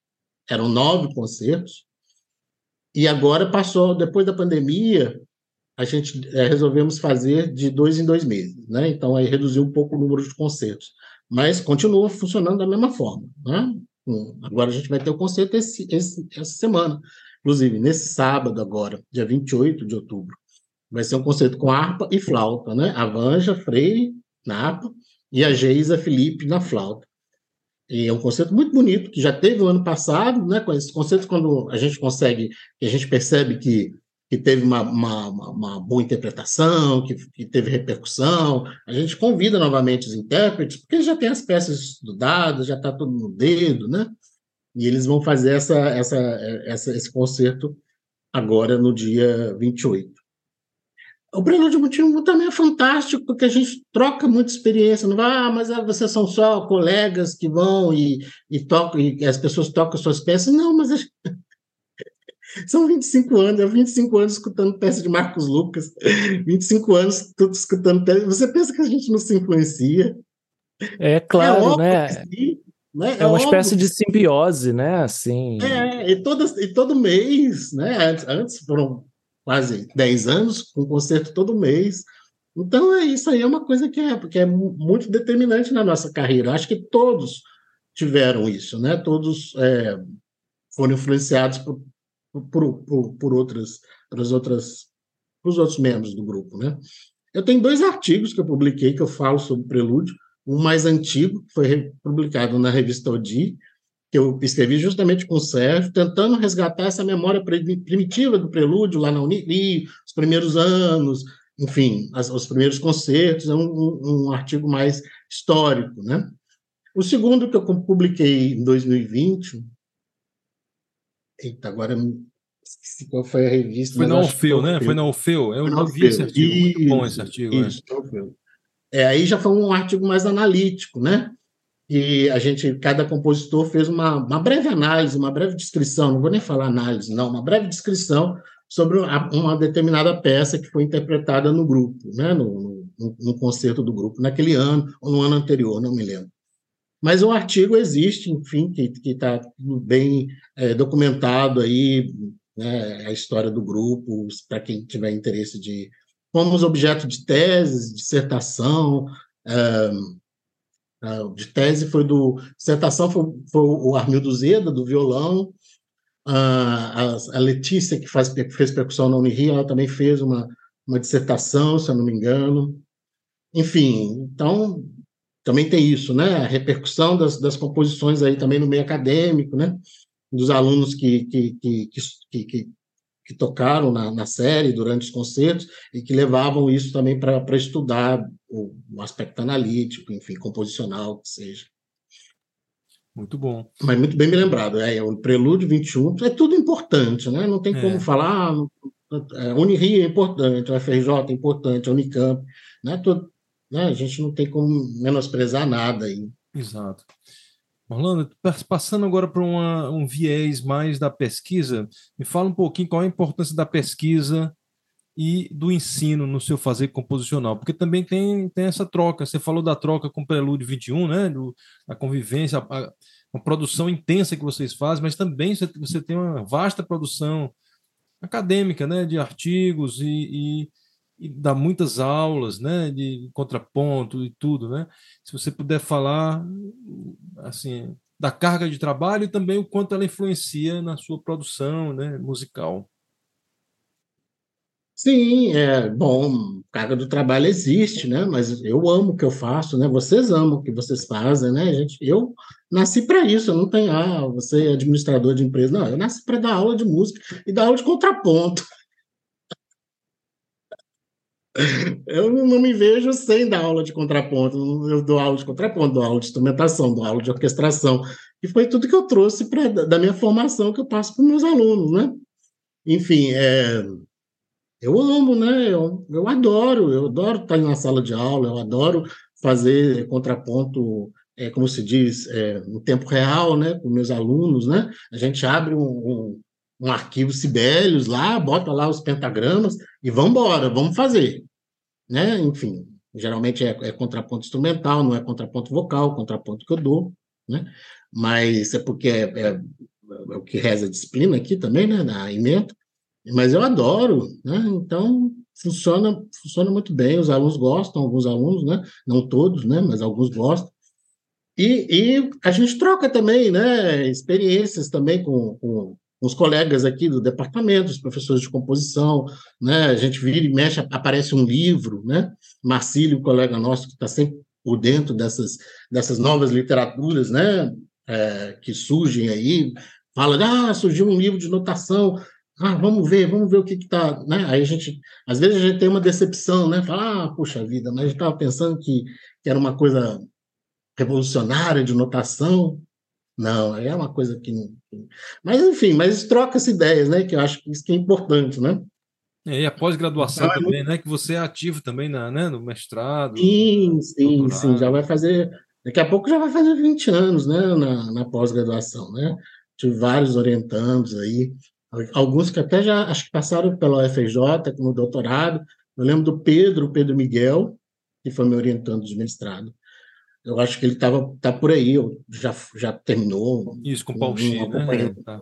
eram nove concertos, e agora passou, depois da pandemia, a gente é, resolvemos fazer de dois em dois meses, né? Então aí reduziu um pouco o número de concertos, mas continua funcionando da mesma forma, né? Hum, agora a gente vai ter o concerto esse, esse, essa semana, inclusive nesse sábado agora, dia 28 de outubro. Vai ser um concerto com harpa e flauta, né? A Vanja Freire na harpa e a Geisa Felipe na flauta. E é um conceito muito bonito, que já teve o ano passado, né, com esse conceito, quando a gente consegue, a gente percebe que, que teve uma, uma, uma boa interpretação, que, que, teve repercussão, a gente convida novamente os intérpretes, porque já tem as peças estudadas, já está tudo no dedo, né? E eles vão fazer essa, essa, essa, esse concerto agora no dia 28. O Prelúdio Mutimbo também é fantástico, porque a gente troca muita experiência. Não vai, ah, mas ah, vocês são só colegas que vão e, e tocam, e as pessoas tocam suas peças. Não, mas gente... são 25 anos, eu 25 anos escutando peça de Marcos Lucas, 25 anos tudo escutando peça. Você pensa que a gente não se influencia? É claro, é né? Sim, né? É, é uma óbvio. espécie de simbiose, né? Assim. É, e, todo e todo mês, né? Antes foram quase 10 anos, com concerto todo mês. Então, é isso aí é uma coisa que é, que é muito determinante na nossa carreira. acho que todos tiveram isso, né? Todos é, foram influenciados por, por, por, por outras, pelas outras, os outros membros do grupo, né? Eu tenho dois artigos que eu publiquei que eu falo sobre prelúdio. Um mais antigo, que foi publicado na revista Odi, que eu escrevi justamente com o Sérgio, tentando resgatar essa memória primitiva do prelúdio lá na Uniri, os primeiros anos, enfim, as, os primeiros concertos, é um, um, um, artigo mais histórico, né? O segundo que eu publiquei em 2020, eita, agora esqueci qual foi a revista. Foi na Orfeu, né? Foi na Orfeu, eu não vi esse artigo, muito bom esse artigo. É. Isso, é. é, aí já foi um artigo mais analítico, né? E a gente, cada compositor fez uma, uma breve análise, uma breve descrição, não vou nem falar análise, não, uma breve descrição sobre uma determinada peça que foi interpretada no grupo, né, no, no, no concerto do grupo, naquele ano ou no ano anterior, não me lembro. Mas o artigo existe, enfim, que está bem é, documentado aí, né, a história do grupo, para quem tiver interesse de. Fomos objeto de teses, dissertação, de tese foi do. Dissertação foi, foi o Armildo Zeda, do violão. A, a Letícia, que faz, fez percussão na Unirio, ela também fez uma, uma dissertação, se eu não me engano. Enfim, então também tem isso, né? A repercussão das, das composições aí também no meio acadêmico, né? Dos alunos que, que, que, que, que que tocaram na, na, série durante os concertos e que levavam isso também para estudar o, o, aspecto analítico, enfim, composicional, que seja. Muito bom. Mas muito bem me lembrado, é, o Prelúdio 21, é tudo importante, né? Não tem é. como falar, a Unirio é importante, a FRJ é importante, a Unicamp, né? Tudo, né? A gente não tem como menosprezar nada aí. Exato. Orlando, passando agora para um viés mais da pesquisa, me fala um pouquinho qual a importância da pesquisa e do ensino no seu fazer composicional? Porque também tem, tem essa troca. Você falou da troca com o Prelúdio 21, né? Do, a convivência, a, a produção intensa que vocês fazem, mas também você, você tem uma vasta produção acadêmica, né? De artigos e, e, e dá muitas aulas, né? De contraponto e tudo, né? Se você puder falar, assim, da carga de trabalho e também o quanto ela influencia na sua produção, né? Musical. Sim, é bom, carga do trabalho existe, né? Mas eu amo o que eu faço, né? Vocês amam o que vocês fazem, né, gente? Eu nasci para isso, eu não tenho, ah, você é administrador de empresa, não, eu nasci para dar aula de música e dar aula de contraponto. Eu não me vejo sem dar aula de contraponto. Eu dou aula de contraponto, dou aula de instrumentação, dou aula de orquestração. E foi tudo que eu trouxe pra, da minha formação que eu passo para os meus alunos, né? Enfim, é, eu amo, né? Eu, eu adoro, eu adoro estar na sala de aula, eu adoro fazer contraponto, é, como se diz, é, no tempo real, né? Com meus alunos, né? A gente abre um, um, um arquivo Sibelius lá, bota lá os pentagramas e vamos embora, vamos fazer, né? Enfim, geralmente é, é contraponto instrumental, não é contraponto vocal, contraponto que eu dou, né? Mas é porque é, é, é o que reza a disciplina aqui também, né? Na emenda. Mas eu adoro, né? Então funciona, funciona muito bem. Os alunos gostam, alguns alunos, né? Não todos, né? Mas alguns gostam. E, e a gente troca também, né? Experiências também com, com os colegas aqui do departamento, os professores de composição, né? A gente vira e mexe, aparece um livro, né? Marcílio, colega nosso que está sempre por dentro dessas, dessas novas literaturas, né? É, que surgem aí, fala, ah, surgiu um livro de notação ah, vamos ver, vamos ver o que está. Né? Aí a gente, às vezes a gente tem uma decepção, né? Fala, ah, puxa vida, mas a gente estava pensando que, que era uma coisa revolucionária de notação. Não, é uma coisa que. Mas, enfim, mas troca-se ideias, né? Que eu acho que isso que é importante, né? É, e a pós-graduação então, também, né? Que você é ativo também na, né? no mestrado. Sim, sim, doutorado. sim. Já vai fazer. Daqui a pouco já vai fazer 20 anos, né? Na, na pós-graduação, né? Tive vários orientandos aí. Alguns que até já acho que passaram pela UFJ, como doutorado. Eu lembro do Pedro, Pedro Miguel, que foi me orientando de mestrado. Eu acho que ele estava tá por aí, já, já terminou. Isso, com o Paulo né? Tá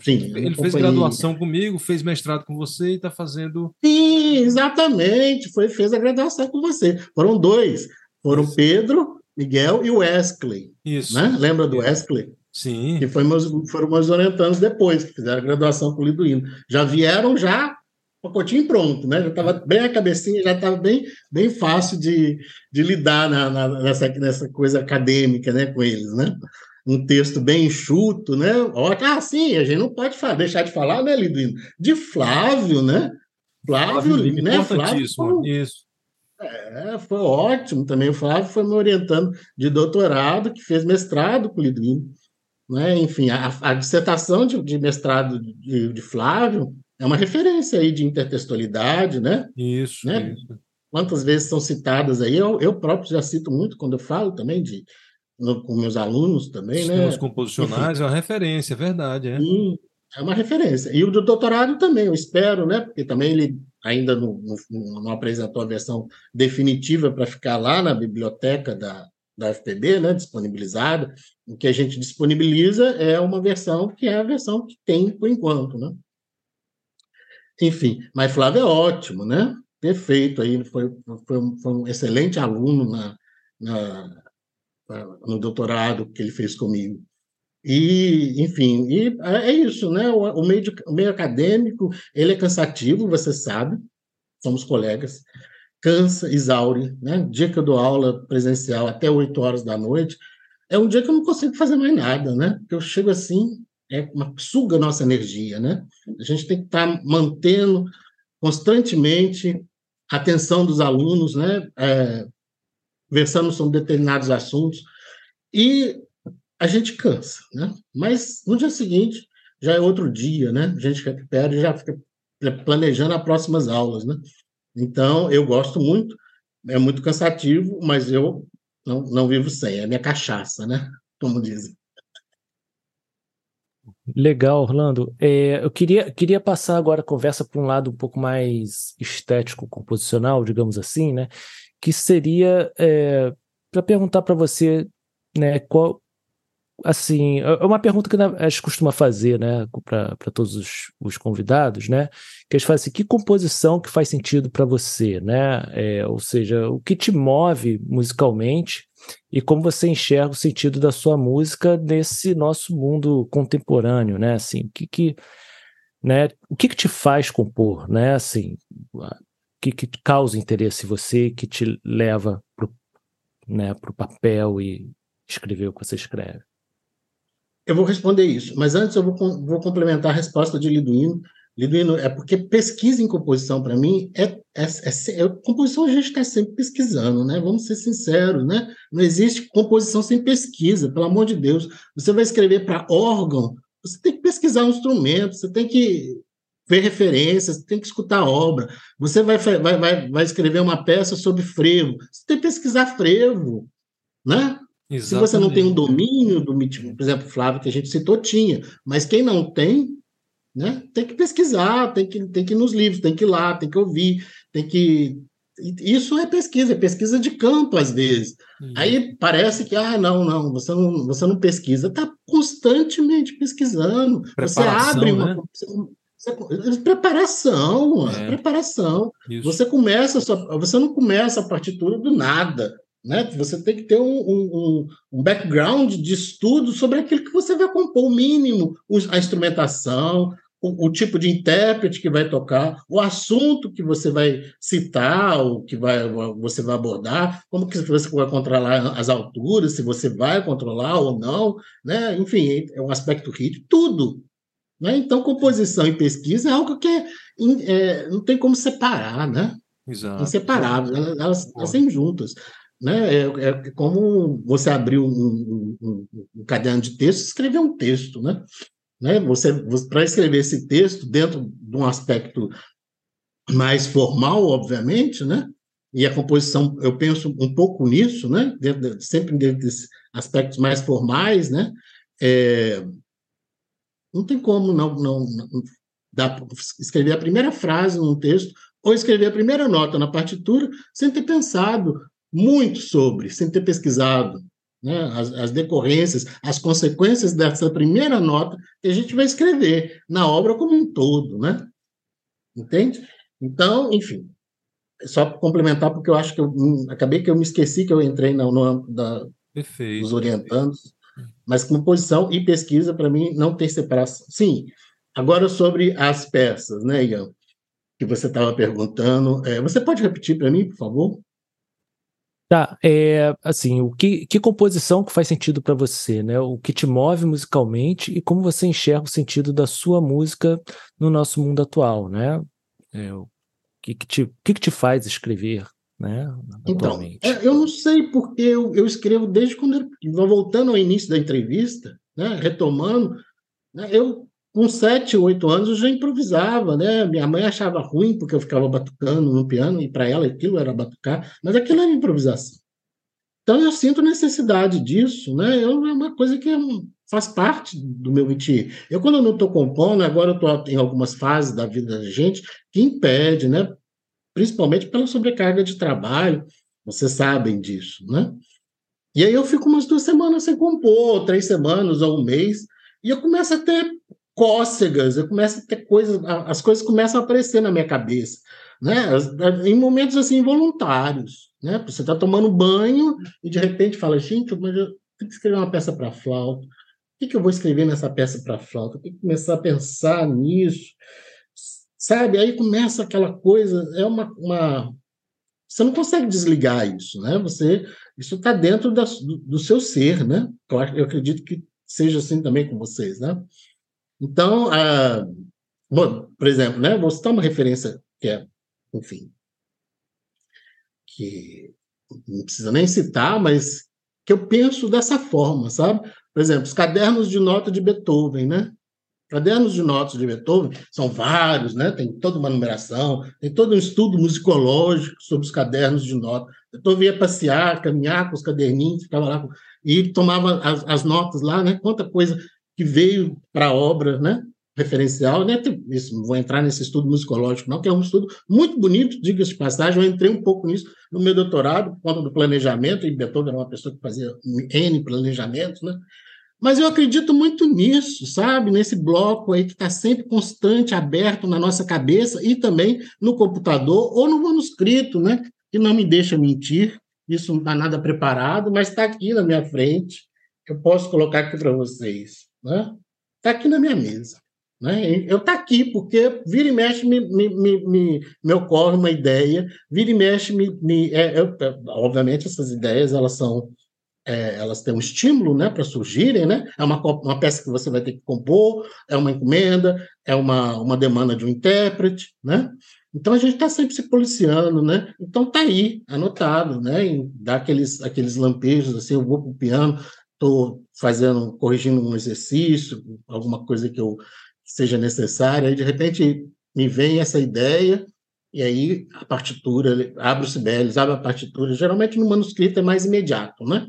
Sim, ele fez graduação comigo, fez mestrado com você e está fazendo. Sim, exatamente. Foi, fez a graduação com você. Foram dois. Foram Isso. Pedro, Miguel e Wesley. Isso. Né? Lembra do Wesley? Sim. Que foi meus, foram meus orientandos depois, que fizeram a graduação com o Liduíno. Já vieram já pacotinho pronto, né? Já estava bem a cabecinha, já estava bem, bem fácil de, de lidar na, na, nessa, nessa coisa acadêmica, né, com eles, né? Um texto bem enxuto, né? Ah, sim, a gente não pode falar, deixar de falar, né, Liduíno? De Flávio, né? Flávio, Flávio né? Flávio foi, isso. É, foi ótimo também. O Flávio foi me orientando de doutorado, que fez mestrado com o Liduíno. Né? Enfim, a, a dissertação de, de mestrado de, de, Flávio é uma referência aí de intertextualidade, né? Isso, né? isso. Quantas vezes são citadas aí? Eu, eu próprio já cito muito quando eu falo também de no, com meus alunos também, né? Os composicionais é uma referência, é verdade, é. Sim, é uma referência. E o do doutorado também, eu espero, né? Porque também ele ainda não, não, não apresentou a versão definitiva para ficar lá na biblioteca da, da FPB, né, disponibilizada. O que a gente disponibiliza é uma versão que é a versão que tem por enquanto, né? Enfim, mas Flávio é ótimo, né? Perfeito, aí foi, foi, um, foi um excelente aluno na, na, no doutorado que ele fez comigo. E, enfim, e é, é isso, né? O, o, meio o meio acadêmico, ele é cansativo, você sabe, somos colegas, cansa, exaure, né? Dia que eu dou aula presencial até 8 horas da noite, é um dia que eu não consigo fazer mais nada, né? Eu chego assim, é uma suga nossa energia, né? A gente tem que estar tá mantendo constantemente a atenção dos alunos, né? É, versando sobre determinados assuntos e a gente cansa, né? Mas no dia seguinte já é outro dia, né? A gente recupera e já fica planejando as próximas aulas, né? Então, eu gosto muito, é muito cansativo, mas eu não, não vivo sem, é minha cachaça, né? Como dizem. Legal, Orlando. É, eu queria, queria passar agora a conversa para um lado um pouco mais estético, composicional, digamos assim, né? Que seria é, para perguntar para você, né, qual, assim, é, é uma pergunta que a gente costuma fazer, né, para todos os, os, convidados, né, que a gente fala assim, que composição que faz sentido para você, né, é, ou seja, o que te move musicalmente e como você enxerga o sentido da sua música nesse nosso mundo contemporâneo, né, assim, que que, né, o que que te faz compor, né, assim, o que que causa interesse em você, que te leva pro, né, pro papel e escrever o que você escreve? Eu vou responder isso, mas antes eu vou, vou complementar a resposta de Liduino. Liduino, é porque pesquisa em composição, para mim, é, é, é, é, Composição a gente está sempre pesquisando, né? Vamos ser sinceros, né? Não existe composição sem pesquisa, pelo amor de Deus. Você vai escrever para órgão, você tem que pesquisar um instrumento, você tem que ver referências, tem que escutar a obra. Você vai, vai, vai, vai escrever uma peça sobre frevo, você tem que pesquisar frevo, né? Exatamente. Se você não tem um domínio do por exemplo, Flávio, que a gente citou, tinha, mas quem não tem, né, tem que pesquisar, tem que, tem que ir nos livros, tem que ir lá, tem que ouvir, tem que. Isso é pesquisa, é pesquisa de campo, às vezes. Uhum. Aí parece que, ah, não, não, você não, você não pesquisa, está constantemente pesquisando. Você abre uma. Né? Preparação, é. preparação. Isso. Você começa, você não começa a partitura do nada. Né? Você tem que ter um, um, um, background de estudo sobre aquilo que você vai compor, o mínimo, a instrumentação, o, o, tipo de intérprete que vai tocar, o assunto que você vai citar, o que vai, você vai abordar, como que você vai controlar as alturas, se você vai controlar ou não, né? enfim, é um aspecto rítmico, tudo. Né? Então, composição e pesquisa é algo que é, é, não tem como separar, né? Exato. Elas, elas, elas juntas. Né? É, é como você abrir um, um, um, um, caderno de texto escrever um texto. Né? Né? Você, você Para escrever esse texto dentro de um aspecto mais formal, obviamente, né? e a composição, eu penso um pouco nisso, né? Dentro de, sempre dentro desses aspectos mais formais, né? É, não tem como não, não, não escrever a primeira frase num texto ou escrever a primeira nota na partitura sem ter pensado muito sobre, sem ter pesquisado né, as, as, decorrências, as consequências dessa primeira nota que a gente vai escrever na obra como um todo, né? Entende? Então, enfim, só para complementar, porque eu acho que eu hum, acabei que eu me esqueci que eu entrei no, no da, perfeito, dos orientandos, mas composição e pesquisa, para mim, não tem separação. Sim, agora sobre as peças, né, Ian, que você estava perguntando, é, você pode repetir para mim, por favor? Tá, é, assim, o que, que composição que faz sentido para você, né? O que te move musicalmente e como você enxerga o sentido da sua música no nosso mundo atual, né? É, o que, que, te, que, que te faz escrever, né? Então, é, eu não sei porque eu, eu escrevo desde quando eu, voltando ao início da entrevista, né? Retomando, né? eu com sete, oito anos eu já improvisava, né? Minha mãe achava ruim porque eu ficava batucando no piano e para ela aquilo era batucar, mas aquilo era improvisação. Então eu sinto necessidade disso, né? Eu, é uma coisa que faz parte do meu métier. Eu quando eu não estou compondo, agora eu estou em algumas fases da vida da gente que impede, né? Principalmente pela sobrecarga de trabalho, vocês sabem disso, né? E aí eu fico umas duas semanas sem compor, três semanas ou um mês, e eu começo a ter cócegas, eu começo a ter coisas, as coisas começam a aparecer na minha cabeça, né? Em momentos assim involuntários, né? Você está tomando banho e de repente fala, gente, eu tenho que escrever uma peça para flauta. O que, que eu vou escrever nessa peça para flauta? Eu tenho que começar a pensar nisso, sabe? Aí começa aquela coisa, é uma, uma... você não consegue desligar isso, né? Você isso está dentro da, do, do, seu ser, né? Eu, eu acredito que seja assim também com vocês, né? Então, a, bom, por exemplo, né, vou citar uma referência que é, enfim, que não precisa nem citar, mas que eu penso dessa forma, sabe? Por exemplo, os cadernos de nota de Beethoven, né? Cadernos de notas de Beethoven são vários, né? Tem toda uma numeração, tem todo um estudo musicológico sobre os cadernos de notas. Beethoven ia passear, caminhar com os caderninhos, ficava lá e tomava as, as notas lá, né? Quanta coisa que veio para a obra, né? referencial, né? Isso, não vou entrar nesse estudo musicológico, não, que é um estudo muito bonito, diga-se de passagem, eu entrei um pouco nisso no meu doutorado, conta do planejamento, e Beethoven era uma pessoa que fazia N planejamentos, né? Mas eu acredito muito nisso, sabe? Nesse bloco aí que está sempre constante, aberto na nossa cabeça e também no computador ou no manuscrito, né? Que não me deixa mentir, isso não está nada preparado, mas está aqui na minha frente, eu posso colocar aqui para vocês, né? Está aqui na minha mesa. Né? Eu tá aqui porque vira e mexe me, me, me, me, me ocorre uma ideia, vira e mexe me, me é, eu, obviamente essas ideias elas são é, elas têm um estímulo né, para surgirem, né? É uma, uma peça que você vai ter que compor, é uma encomenda, é uma, uma demanda de um intérprete, né? Então a gente está sempre se policiando, né? Então tá aí, anotado, né? Dá aqueles, aqueles lampejos, assim, eu vou para o piano, estou fazendo, corrigindo um exercício, alguma coisa que eu seja necessária, aí de repente me vem essa ideia, e aí a partitura, abre o Sibelius, abre a partitura, geralmente no manuscrito é mais imediato, né?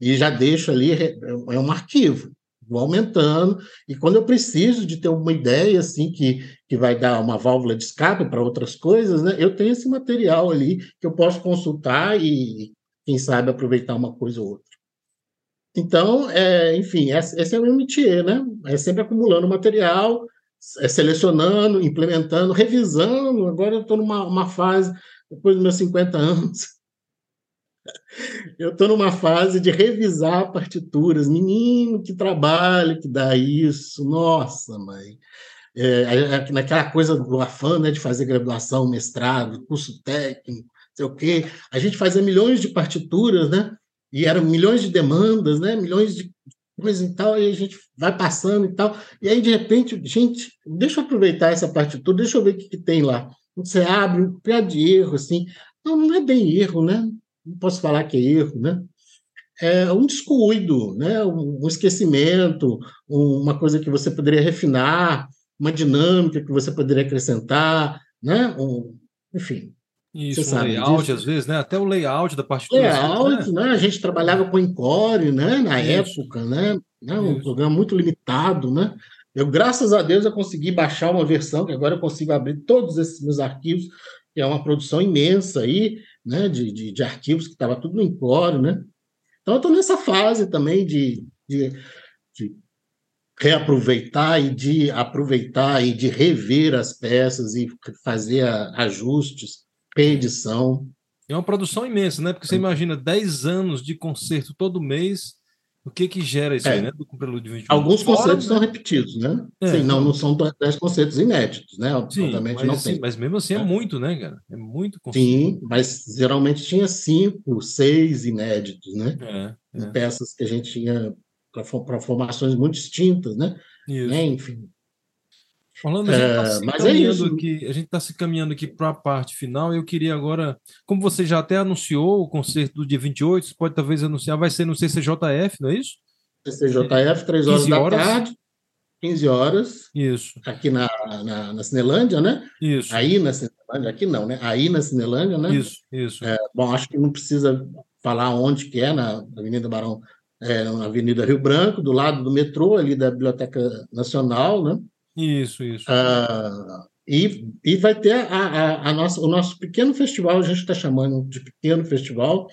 E já deixo ali, é um arquivo, vou aumentando, e quando eu preciso de ter uma ideia, assim, que, que vai dar uma válvula de escape para outras coisas, né? Eu tenho esse material ali que eu posso consultar e, quem sabe, aproveitar uma coisa ou outra. Então, é, enfim, esse é o métier, né? É sempre acumulando material, é, selecionando, implementando, revisando. Agora eu estou numa uma fase, depois dos meus 50 anos, eu estou numa fase de revisar partituras. Menino, que trabalho que dá isso. Nossa, mãe. É, é, é naquela coisa do afã né, de fazer graduação, mestrado, curso técnico, sei o quê. A gente fazia milhões de partituras, né? E eram milhões de demandas, né? milhões de coisas e tal, e a gente vai passando e tal, e aí de repente, gente, deixa eu aproveitar essa partitura, deixa eu ver o que, que tem lá. Você abre um pé de erro, assim, não, não é bem erro, né? Não posso falar que é erro, né? É um descuido, né? um esquecimento, uma coisa que você poderia refinar, uma dinâmica que você poderia acrescentar, né? Um, enfim, isso, Você um layout, disso? às vezes, né? Até o layout da partitura. Layout, né? né? A gente trabalhava com Encore, né? Na Isso. época, né? né? Um Isso. programa muito limitado, né? Eu, graças a Deus, eu consegui baixar uma versão, que agora eu consigo abrir todos esses meus arquivos, que é uma produção imensa aí, né? De, de, de arquivos que estava tudo no Encore, né? Então, eu estou nessa fase também de, de, de reaproveitar e de aproveitar e de rever as peças e fazer ajustes reedição. É uma produção imensa, né? Porque você imagina 10 anos de concerto todo mês, o que que gera isso é. aí, né? Do Prelúdio 21. Alguns Fora, concertos né? são repetidos, né? É, Sim, não, não são 10 concertos inéditos, né? Sim, mas, não assim, tem. mas mesmo assim é, é, muito, né, cara? É muito concerto. Sim, mas geralmente tinha cinco, seis inéditos, né? É, é. Peças que a gente tinha para formações muito distintas, né? Isso. né? Enfim, Orlando, a gente está é, se, é isso. aqui, a gente tá se caminhando aqui para a parte final. Eu queria agora, como você já até anunciou o concerto do dia 28, você pode talvez anunciar, vai ser no CCJF, não é isso? CCJF, 3 horas, horas. da tarde, 15 horas. Isso. Aqui na, na, na Cinelândia, né? Isso. Aí na Cinelândia, aqui não, né? Aí na Cinelândia, né? Isso, isso. É, bom, acho que não precisa falar onde que é, na Avenida Barão, é, na Avenida Rio Branco, do lado do metrô, ali da Biblioteca Nacional, né? Isso, isso. Uh, e, e vai ter a, a, a, nossa, o nosso pequeno festival, a gente está chamando de pequeno festival,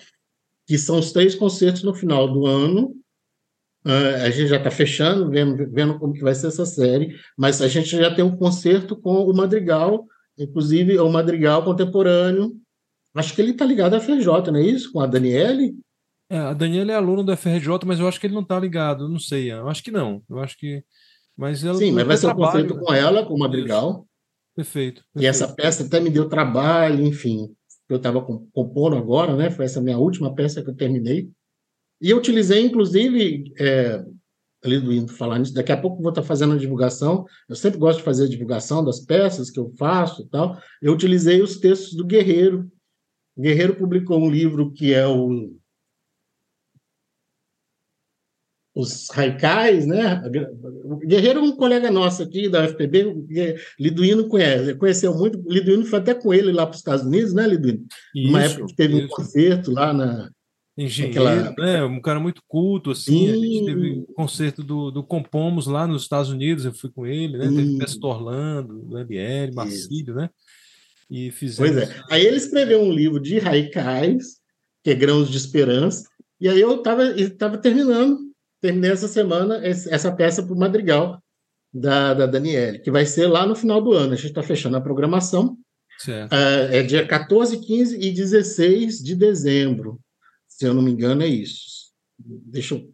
que são os três concertos no final do ano. Uh, a gente já está fechando, vendo, vendo como que vai ser essa série, mas a gente já tem um concerto com o Madrigal, inclusive o Madrigal contemporâneo. Acho que ele está ligado à FRJ, não é isso? Com a Daniele? É, a Daniela é aluna do FRJ, mas eu acho que ele não está ligado, não sei. Eu acho que não. Eu acho que mas ela Sim, mas vai ser um concerto com ela, com o Madrigal. Perfeito, perfeito, E essa peça até me deu trabalho, enfim. Eu estava compondo agora, né? Foi essa minha última peça que eu terminei. E eu utilizei, inclusive, é, ali do indo falar nisso, daqui a pouco vou estar fazendo a divulgação. Eu sempre gosto de fazer a divulgação das peças que eu faço e tal. Eu utilizei os textos do Guerreiro. O Guerreiro publicou um livro que é o os raicais, né? O Guerreiro é um colega nosso aqui da UFPB, o Liduíno conhece, conheceu muito, Liduíno foi até com ele lá para os Estados Unidos, né, Liduíno? Uma época que teve isso. um concerto lá na, engenheiro, né? Um cara muito culto, assim. Sim. A gente teve um concerto do, do Compomos lá nos Estados Unidos, eu fui com ele, né? Sim. Teve Pesto Orlando, do MBL, Marcílio, né? E fizemos... Pois é. Aí ele escreveu um livro de Raikais, que é Grãos de Esperança, e aí eu estava tava terminando, terminei essa semana essa peça para o Madrigal da, da Daniele, que vai ser lá no final do ano. A gente está fechando a programação. Uh, é dia 14, 15 e 16 de dezembro. Se eu não me engano, é isso. Deixa eu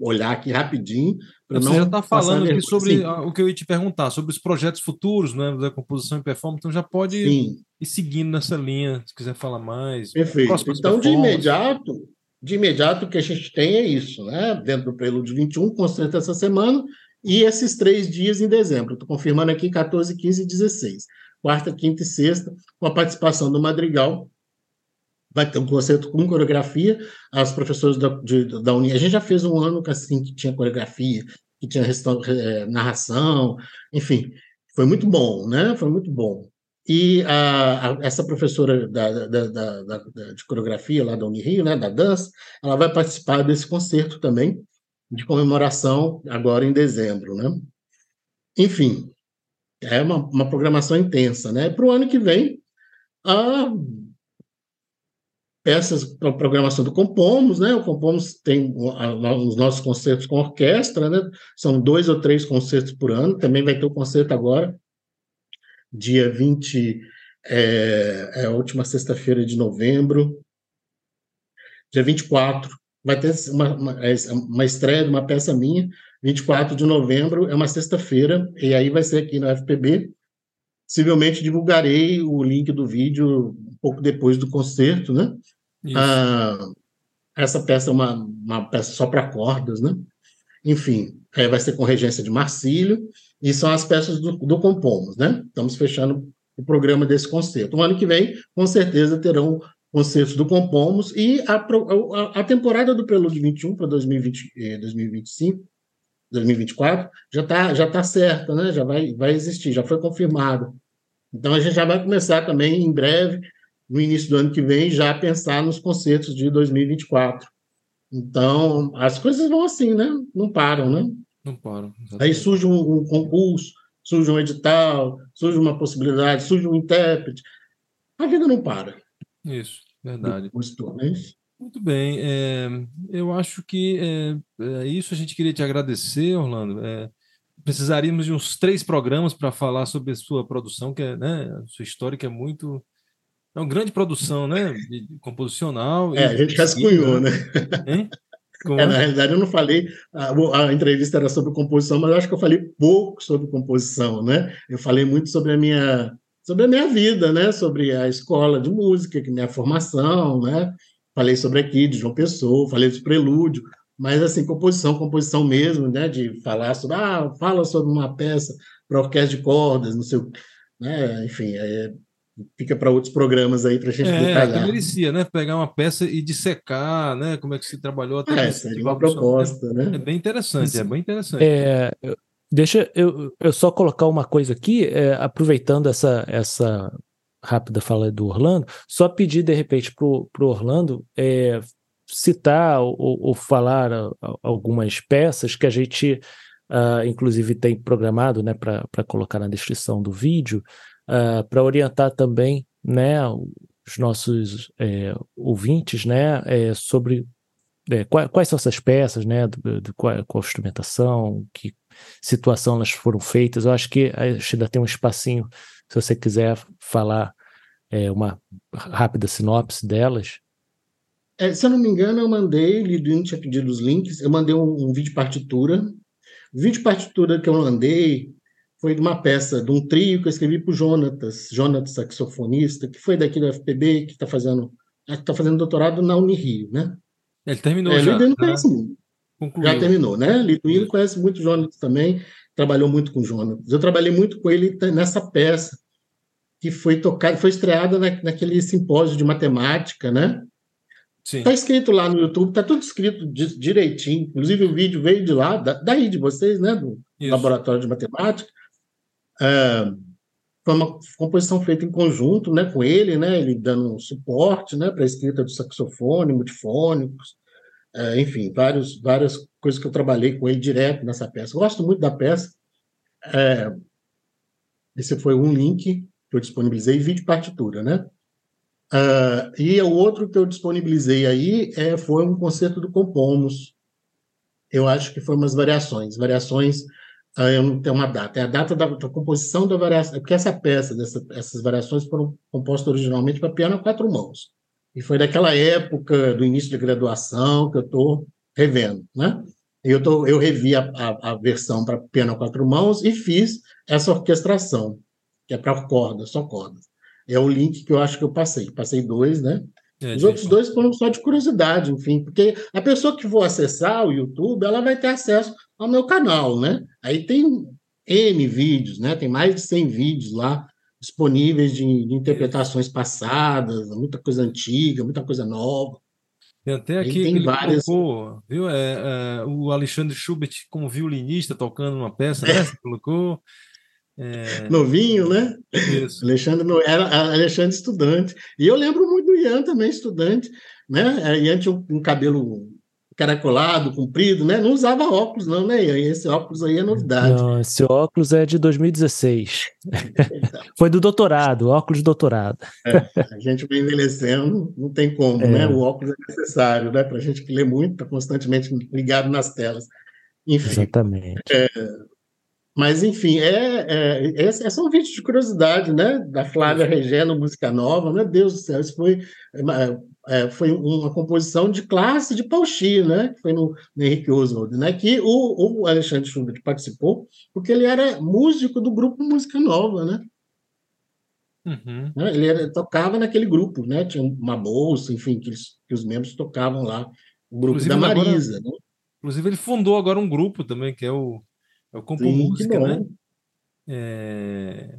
olhar aqui rapidinho. Você já está falando aqui sobre Sim. o que eu ia te perguntar, sobre os projetos futuros né, da composição e performance, então já pode Sim. ir seguindo nessa linha, se quiser falar mais. Perfeito. Então, de imediato, de imediato, o que a gente tem é isso, né? Dentro do Prelúdio 21, concerto essa semana, e esses três dias em dezembro. Estou confirmando aqui 14, 15 e 16. Quarta, quinta e sexta, com a participação do Madrigal. Vai ter um concerto com coreografia. As professoras da, de, da Uni. A gente já fez um ano assim, que tinha coreografia, que tinha é, narração, enfim. Foi muito bom, né? Foi muito bom. E a, a, essa professora da, da, da, de coreografia lá da Unirio, né, da dança, ela vai participar desse concerto também, de comemoração, agora em dezembro. Né? Enfim, é uma, uma programação intensa. Né? Para o ano que vem, a peças para a programação do Compomos, né? O Compomos tem os nossos concertos com orquestra, né? São dois ou três concertos por ano. Também vai ter o concerto agora dia 20, é, é a última sexta-feira de novembro. Dia 24, vai ter uma, uma, é, uma estreia de uma peça minha, 24 de novembro, é uma sexta-feira, e aí vai ser aqui no FPB. Possivelmente divulgarei o link do vídeo um pouco depois do concerto, né? Ah, essa peça é uma, uma peça só para cordas, né? Enfim, é, vai ser com regência de Marcílio, e são as peças do, do Compomos, né? Estamos fechando o programa desse concerto. O ano que vem, com certeza, terão concertos do Compomos e a, a, a temporada do Prelúdio 21 para 2020, 2025, 2024 já está já tá certa, né? Já vai, vai existir, já foi confirmado. Então a gente já vai começar também em breve, no início do ano que vem, já a pensar nos concertos de 2024. Então as coisas vão assim, né? Não param, né? Não param. Exatamente. Aí surge um, um, concurso, surge um edital, surge uma possibilidade, surge um intérprete. A vida não para. Isso, verdade. É Muito bem. É, eu acho que é, é, isso a gente queria te agradecer, Orlando. É, precisaríamos de uns três programas para falar sobre a sua produção, que é né, a sua história, que é muito. É uma grande produção, né? De, de composicional. É, a gente rascunhou, né? Né? É, na realidade, eu não falei, a, a, entrevista era sobre composição, mas eu acho que eu falei pouco sobre composição, né? Eu falei muito sobre a minha, sobre a minha vida, né? Sobre a escola de música, que é minha formação, né? Falei sobre aqui de João Pessoa, falei do prelúdio, mas assim, composição, composição mesmo, né? De falar sobre, ah, fala sobre uma peça para orquestra de cordas, não sei, né? Enfim, é, fica para outros programas aí para a gente é, detalhar. merecia, né? Pegar uma peça e dissecar, né? Como é que se trabalhou até. É, seria uma proposta, né? É bem interessante, é bem interessante. É, deixa eu, eu só colocar uma coisa aqui, é, aproveitando essa, essa rápida fala do Orlando, só pedir de repente para o Orlando é, citar ou, ou, falar algumas peças que a gente, uh, inclusive, tem programado né, para colocar na descrição do vídeo uh, ah, para orientar também né, os nossos é, ouvintes né, é, sobre é, quais, quais, são essas peças, né, de, de qual, qual, instrumentação, que situação elas foram feitas. Eu acho que ainda tem um espacinho, se você quiser falar é, uma rápida sinopse delas. É, se eu não me engano, eu mandei, Liduino tinha pedido os links, eu mandei um, um vídeo partitura. O vídeo partitura que eu mandei foi de uma peça, de um trio que eu escrevi para o Jonatas, Jonatas, saxofonista, que foi daqui do FPB, que está fazendo, tá fazendo doutorado na Unirio, né? Ele terminou é, já. Ele conhece muito. Já terminou, né? Liduino conhece muito o Jonatas também, trabalhou muito com o Jonatas. Eu trabalhei muito com ele nessa peça, que foi tocada, foi estreada na, naquele simpósio de matemática, né? Está escrito lá no YouTube, está tudo escrito direitinho. Inclusive o vídeo veio de lá, daí de vocês, né? Do Isso. laboratório de matemática. Uh, foi uma composição feita em conjunto, né, com ele, né, ele dando um suporte, né, para a escrita do saxofone, multifônicos, é, enfim, vários, várias coisas que eu trabalhei com ele direto nessa peça. Gosto muito da peça. É, esse foi um link que eu disponibilizei, vídeo partitura, né? Uh, e o outro que eu disponibilizei aí é, foi um concerto do Compomos. Eu acho que foi umas variações. Variações, eu não tenho uma data. É a data da, da composição da variação. Porque essa peça, dessa, essas variações foram compostas originalmente para piano a quatro mãos. E foi daquela época do início de graduação que eu estou revendo, né? Eu, tô, eu revi a, a, a versão para piano a quatro mãos e fiz essa orquestração, que é para cordas, só cordas. É o link que eu acho que eu passei. Passei dois, né? É, Os outros dois foram só de curiosidade, enfim, porque a pessoa que for acessar o YouTube, ela vai ter acesso ao meu canal, né? Aí tem N vídeos, né? Tem mais de 100 vídeos lá disponíveis de, de interpretações passadas, muita coisa antiga, muita coisa nova. Tem até aqui tem várias... colocou, viu? É, é, o Alexandre Schubert como violinista tocando uma peça, né? Você colocou. É... Novinho, né? Isso. Alexandre era Alexandre estudante. E eu lembro muito do Ian também, estudante, né? Ian tinha um, um cabelo caracolado, comprido, né? Não usava óculos, não, né? Esse óculos aí é novidade. Não, esse óculos é de 2016. Foi do doutorado, óculos de doutorado. É, a gente vai envelhecendo, não tem como, é. né? O óculos é necessário, né? Para a gente que lê muito, está constantemente ligado nas telas. Enfim, Exatamente. É, mas, enfim, é, é, é só um vídeo de curiosidade, né? Da Flávia Regeno, Música Nova. Meu Deus do céu, isso foi é, foi uma composição de classe de Pauchi, né? Que foi no, no Henrique Oswald, né? Que o, o Alexandre Schubert participou, porque ele era músico do grupo Música Nova, né? Uhum. Né? Ele era, tocava naquele grupo, né? Tinha uma bolsa, enfim, que, eles, que os membros tocavam lá, o grupo inclusive, da Marisa. Agora, né? Inclusive, ele fundou agora um grupo também, que é o, é o Compo Sim, Música, né? É,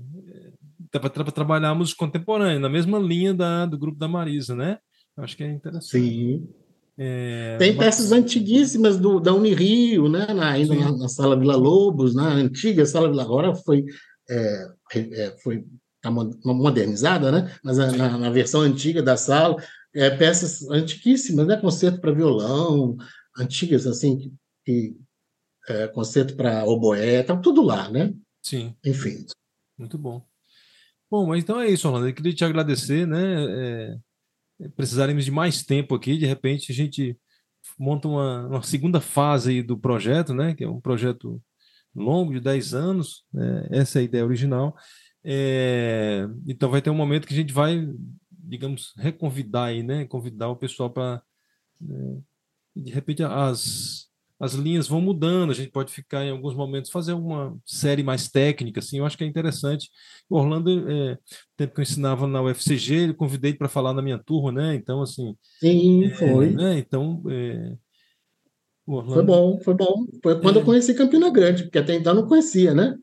para trabalhar a música contemporânea, na mesma linha da, do grupo da Marisa, né? Acho que é interessante. Sim. É, Tem peças antiguíssimas do, da Unirio, né? Na, ainda na, na, Sala Vila Lobos, na antiga Sala Vila agora foi é, é, foi tá modernizada, né? Mas na, na, versão antiga da sala, é, peças antiquíssimas, né? Concerto para violão, antigas assim, que, que é, concerto para oboé, tá tudo lá, né? Sim. Enfim. Muito bom. Bom, mas então é isso, Orlando. Eu queria te agradecer, né? Precisaremos de mais tempo aqui, de repente a gente monta uma, uma segunda fase do projeto, né, que é um projeto longo de 10 anos, né, essa é a ideia original. É, então vai ter um momento que a gente vai, digamos, reconvidar aí, né, convidar o pessoal para, né, de repente, as as linhas vão mudando, a gente pode ficar em alguns momentos, fazer uma série mais técnica, assim, eu acho que é interessante. O Orlando, é, tempo que eu ensinava na UFCG, eu convidei para falar na minha turma, né? Então, assim. Sim, é, foi. Né? Então. É, Orlando... Foi bom, foi bom. Foi quando eu é. conheci Campina Grande, porque até então eu não conhecia, né?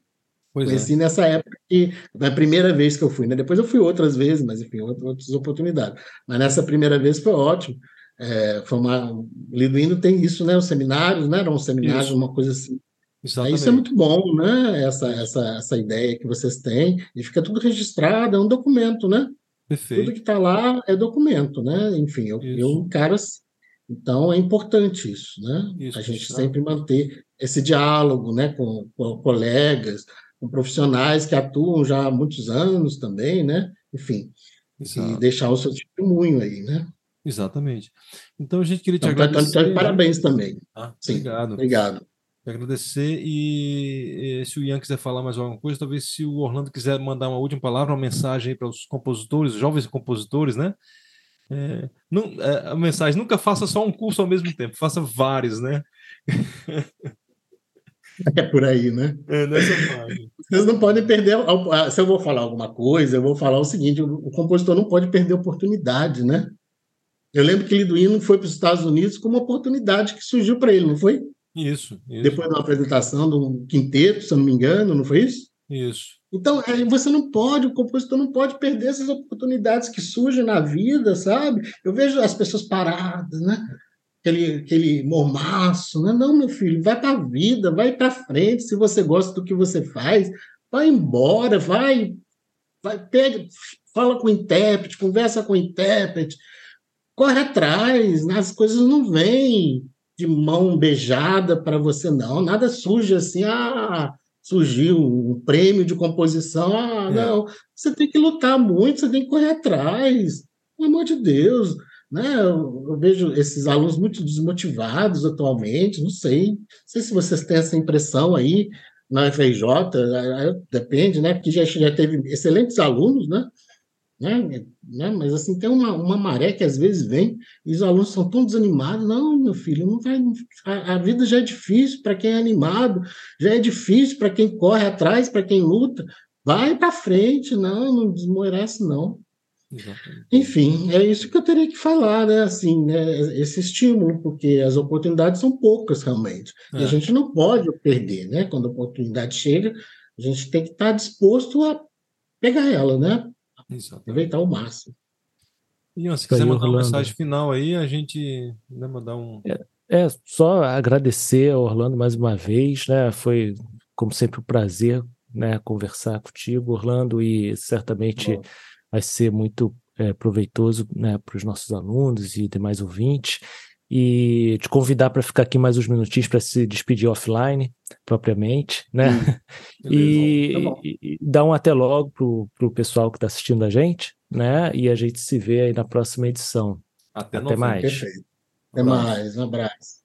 Pois é. Conheci nessa época que, na primeira vez que eu fui, né? Depois eu fui outras vezes, mas enfim, outras oportunidades. Mas nessa primeira vez foi ótimo. É, foi uma, Liduíno tem isso, né? Os seminários, né? Eram um seminários, uma coisa assim. Exatamente. Isso é muito bom, né? Essa, essa, essa ideia que vocês têm, e fica tudo registrado, é um documento, né? Perfeito. Tudo que está lá é documento, né? Enfim, eu, eu encaro assim. Então é importante isso, né? Isso, a gente isso. sempre manter esse diálogo, né? Com, com, colegas, com profissionais que atuam já há muitos anos também, né? Enfim, Exato. e deixar o seu testemunho aí, né? Exatamente. Então a gente queria te então, agradecer. Tá, tá, parabéns também. Ah, Sim, obrigado. Obrigado. Agradecer e, e, se o Ian quiser falar mais alguma coisa, talvez se o Orlando quiser mandar uma última palavra, uma mensagem para os compositores, jovens compositores, né? É, não, é, a mensagem: nunca faça só um curso ao mesmo tempo, faça vários, né? É por aí, né? É. Vocês não podem perder. Se eu vou falar alguma coisa, eu vou falar o seguinte: o compositor não pode perder oportunidade, né? Eu lembro que Liduino foi para os Estados Unidos com uma oportunidade que surgiu para ele, não foi? Isso, isso. Depois de uma apresentação de um quinteto, se eu não me engano, não foi isso? Isso. Então, é, você não pode, o compositor não pode perder essas oportunidades que surgem na vida, sabe? Eu vejo as pessoas paradas, né? Aquele, aquele mormaço, né? Não, meu filho, vai para a vida, vai para frente. Se você gosta do que você faz, vai embora, vai pede, fala com o intérprete, conversa com o intérprete, corre atrás, né? as coisas não vêm de mão beijada para você, não. Nada surge assim, ah, surgiu um prêmio de composição, ah, é. não. Você tem que lutar muito, você tem que correr atrás, pelo amor de Deus. Né? Eu, eu vejo esses alunos muito desmotivados atualmente, não sei. Não sei se vocês têm essa impressão aí na FRJ, depende, né? Porque já, já teve excelentes alunos, né? Né? né? Mas assim, tem uma, uma maré que às vezes vem e os alunos são tão desanimados. Não, meu filho, não vai. A, a vida já é difícil para quem é animado, já é difícil para quem corre atrás, para quem luta. Vai para frente, não, não desmorece, não. Exatamente. Enfim, é isso que eu teria que falar, né? Assim, né? Esse estímulo, porque as oportunidades são poucas realmente. É. E a é. gente não pode perder, né? Quando a oportunidade chega, a gente tem que estar disposto a pegar ela, né? Exatamente. Aproveitar o máximo. Ian, se quiser mandar uma mensagem final aí, a gente né, mandar um. É, é, só agradecer ao Orlando mais uma vez, né? Foi, como sempre, um prazer né, conversar contigo, Orlando, e certamente Bom. vai ser muito é, proveitoso né, para os nossos alunos e demais ouvintes e te convidar para ficar aqui mais uns minutinhos para se despedir offline, propriamente, né? e, tá e, dar um até logo para o pessoal que está assistindo a gente, né? E a gente se vê aí na próxima edição. Até, até mais. Perfeito. Até mais, um abraço.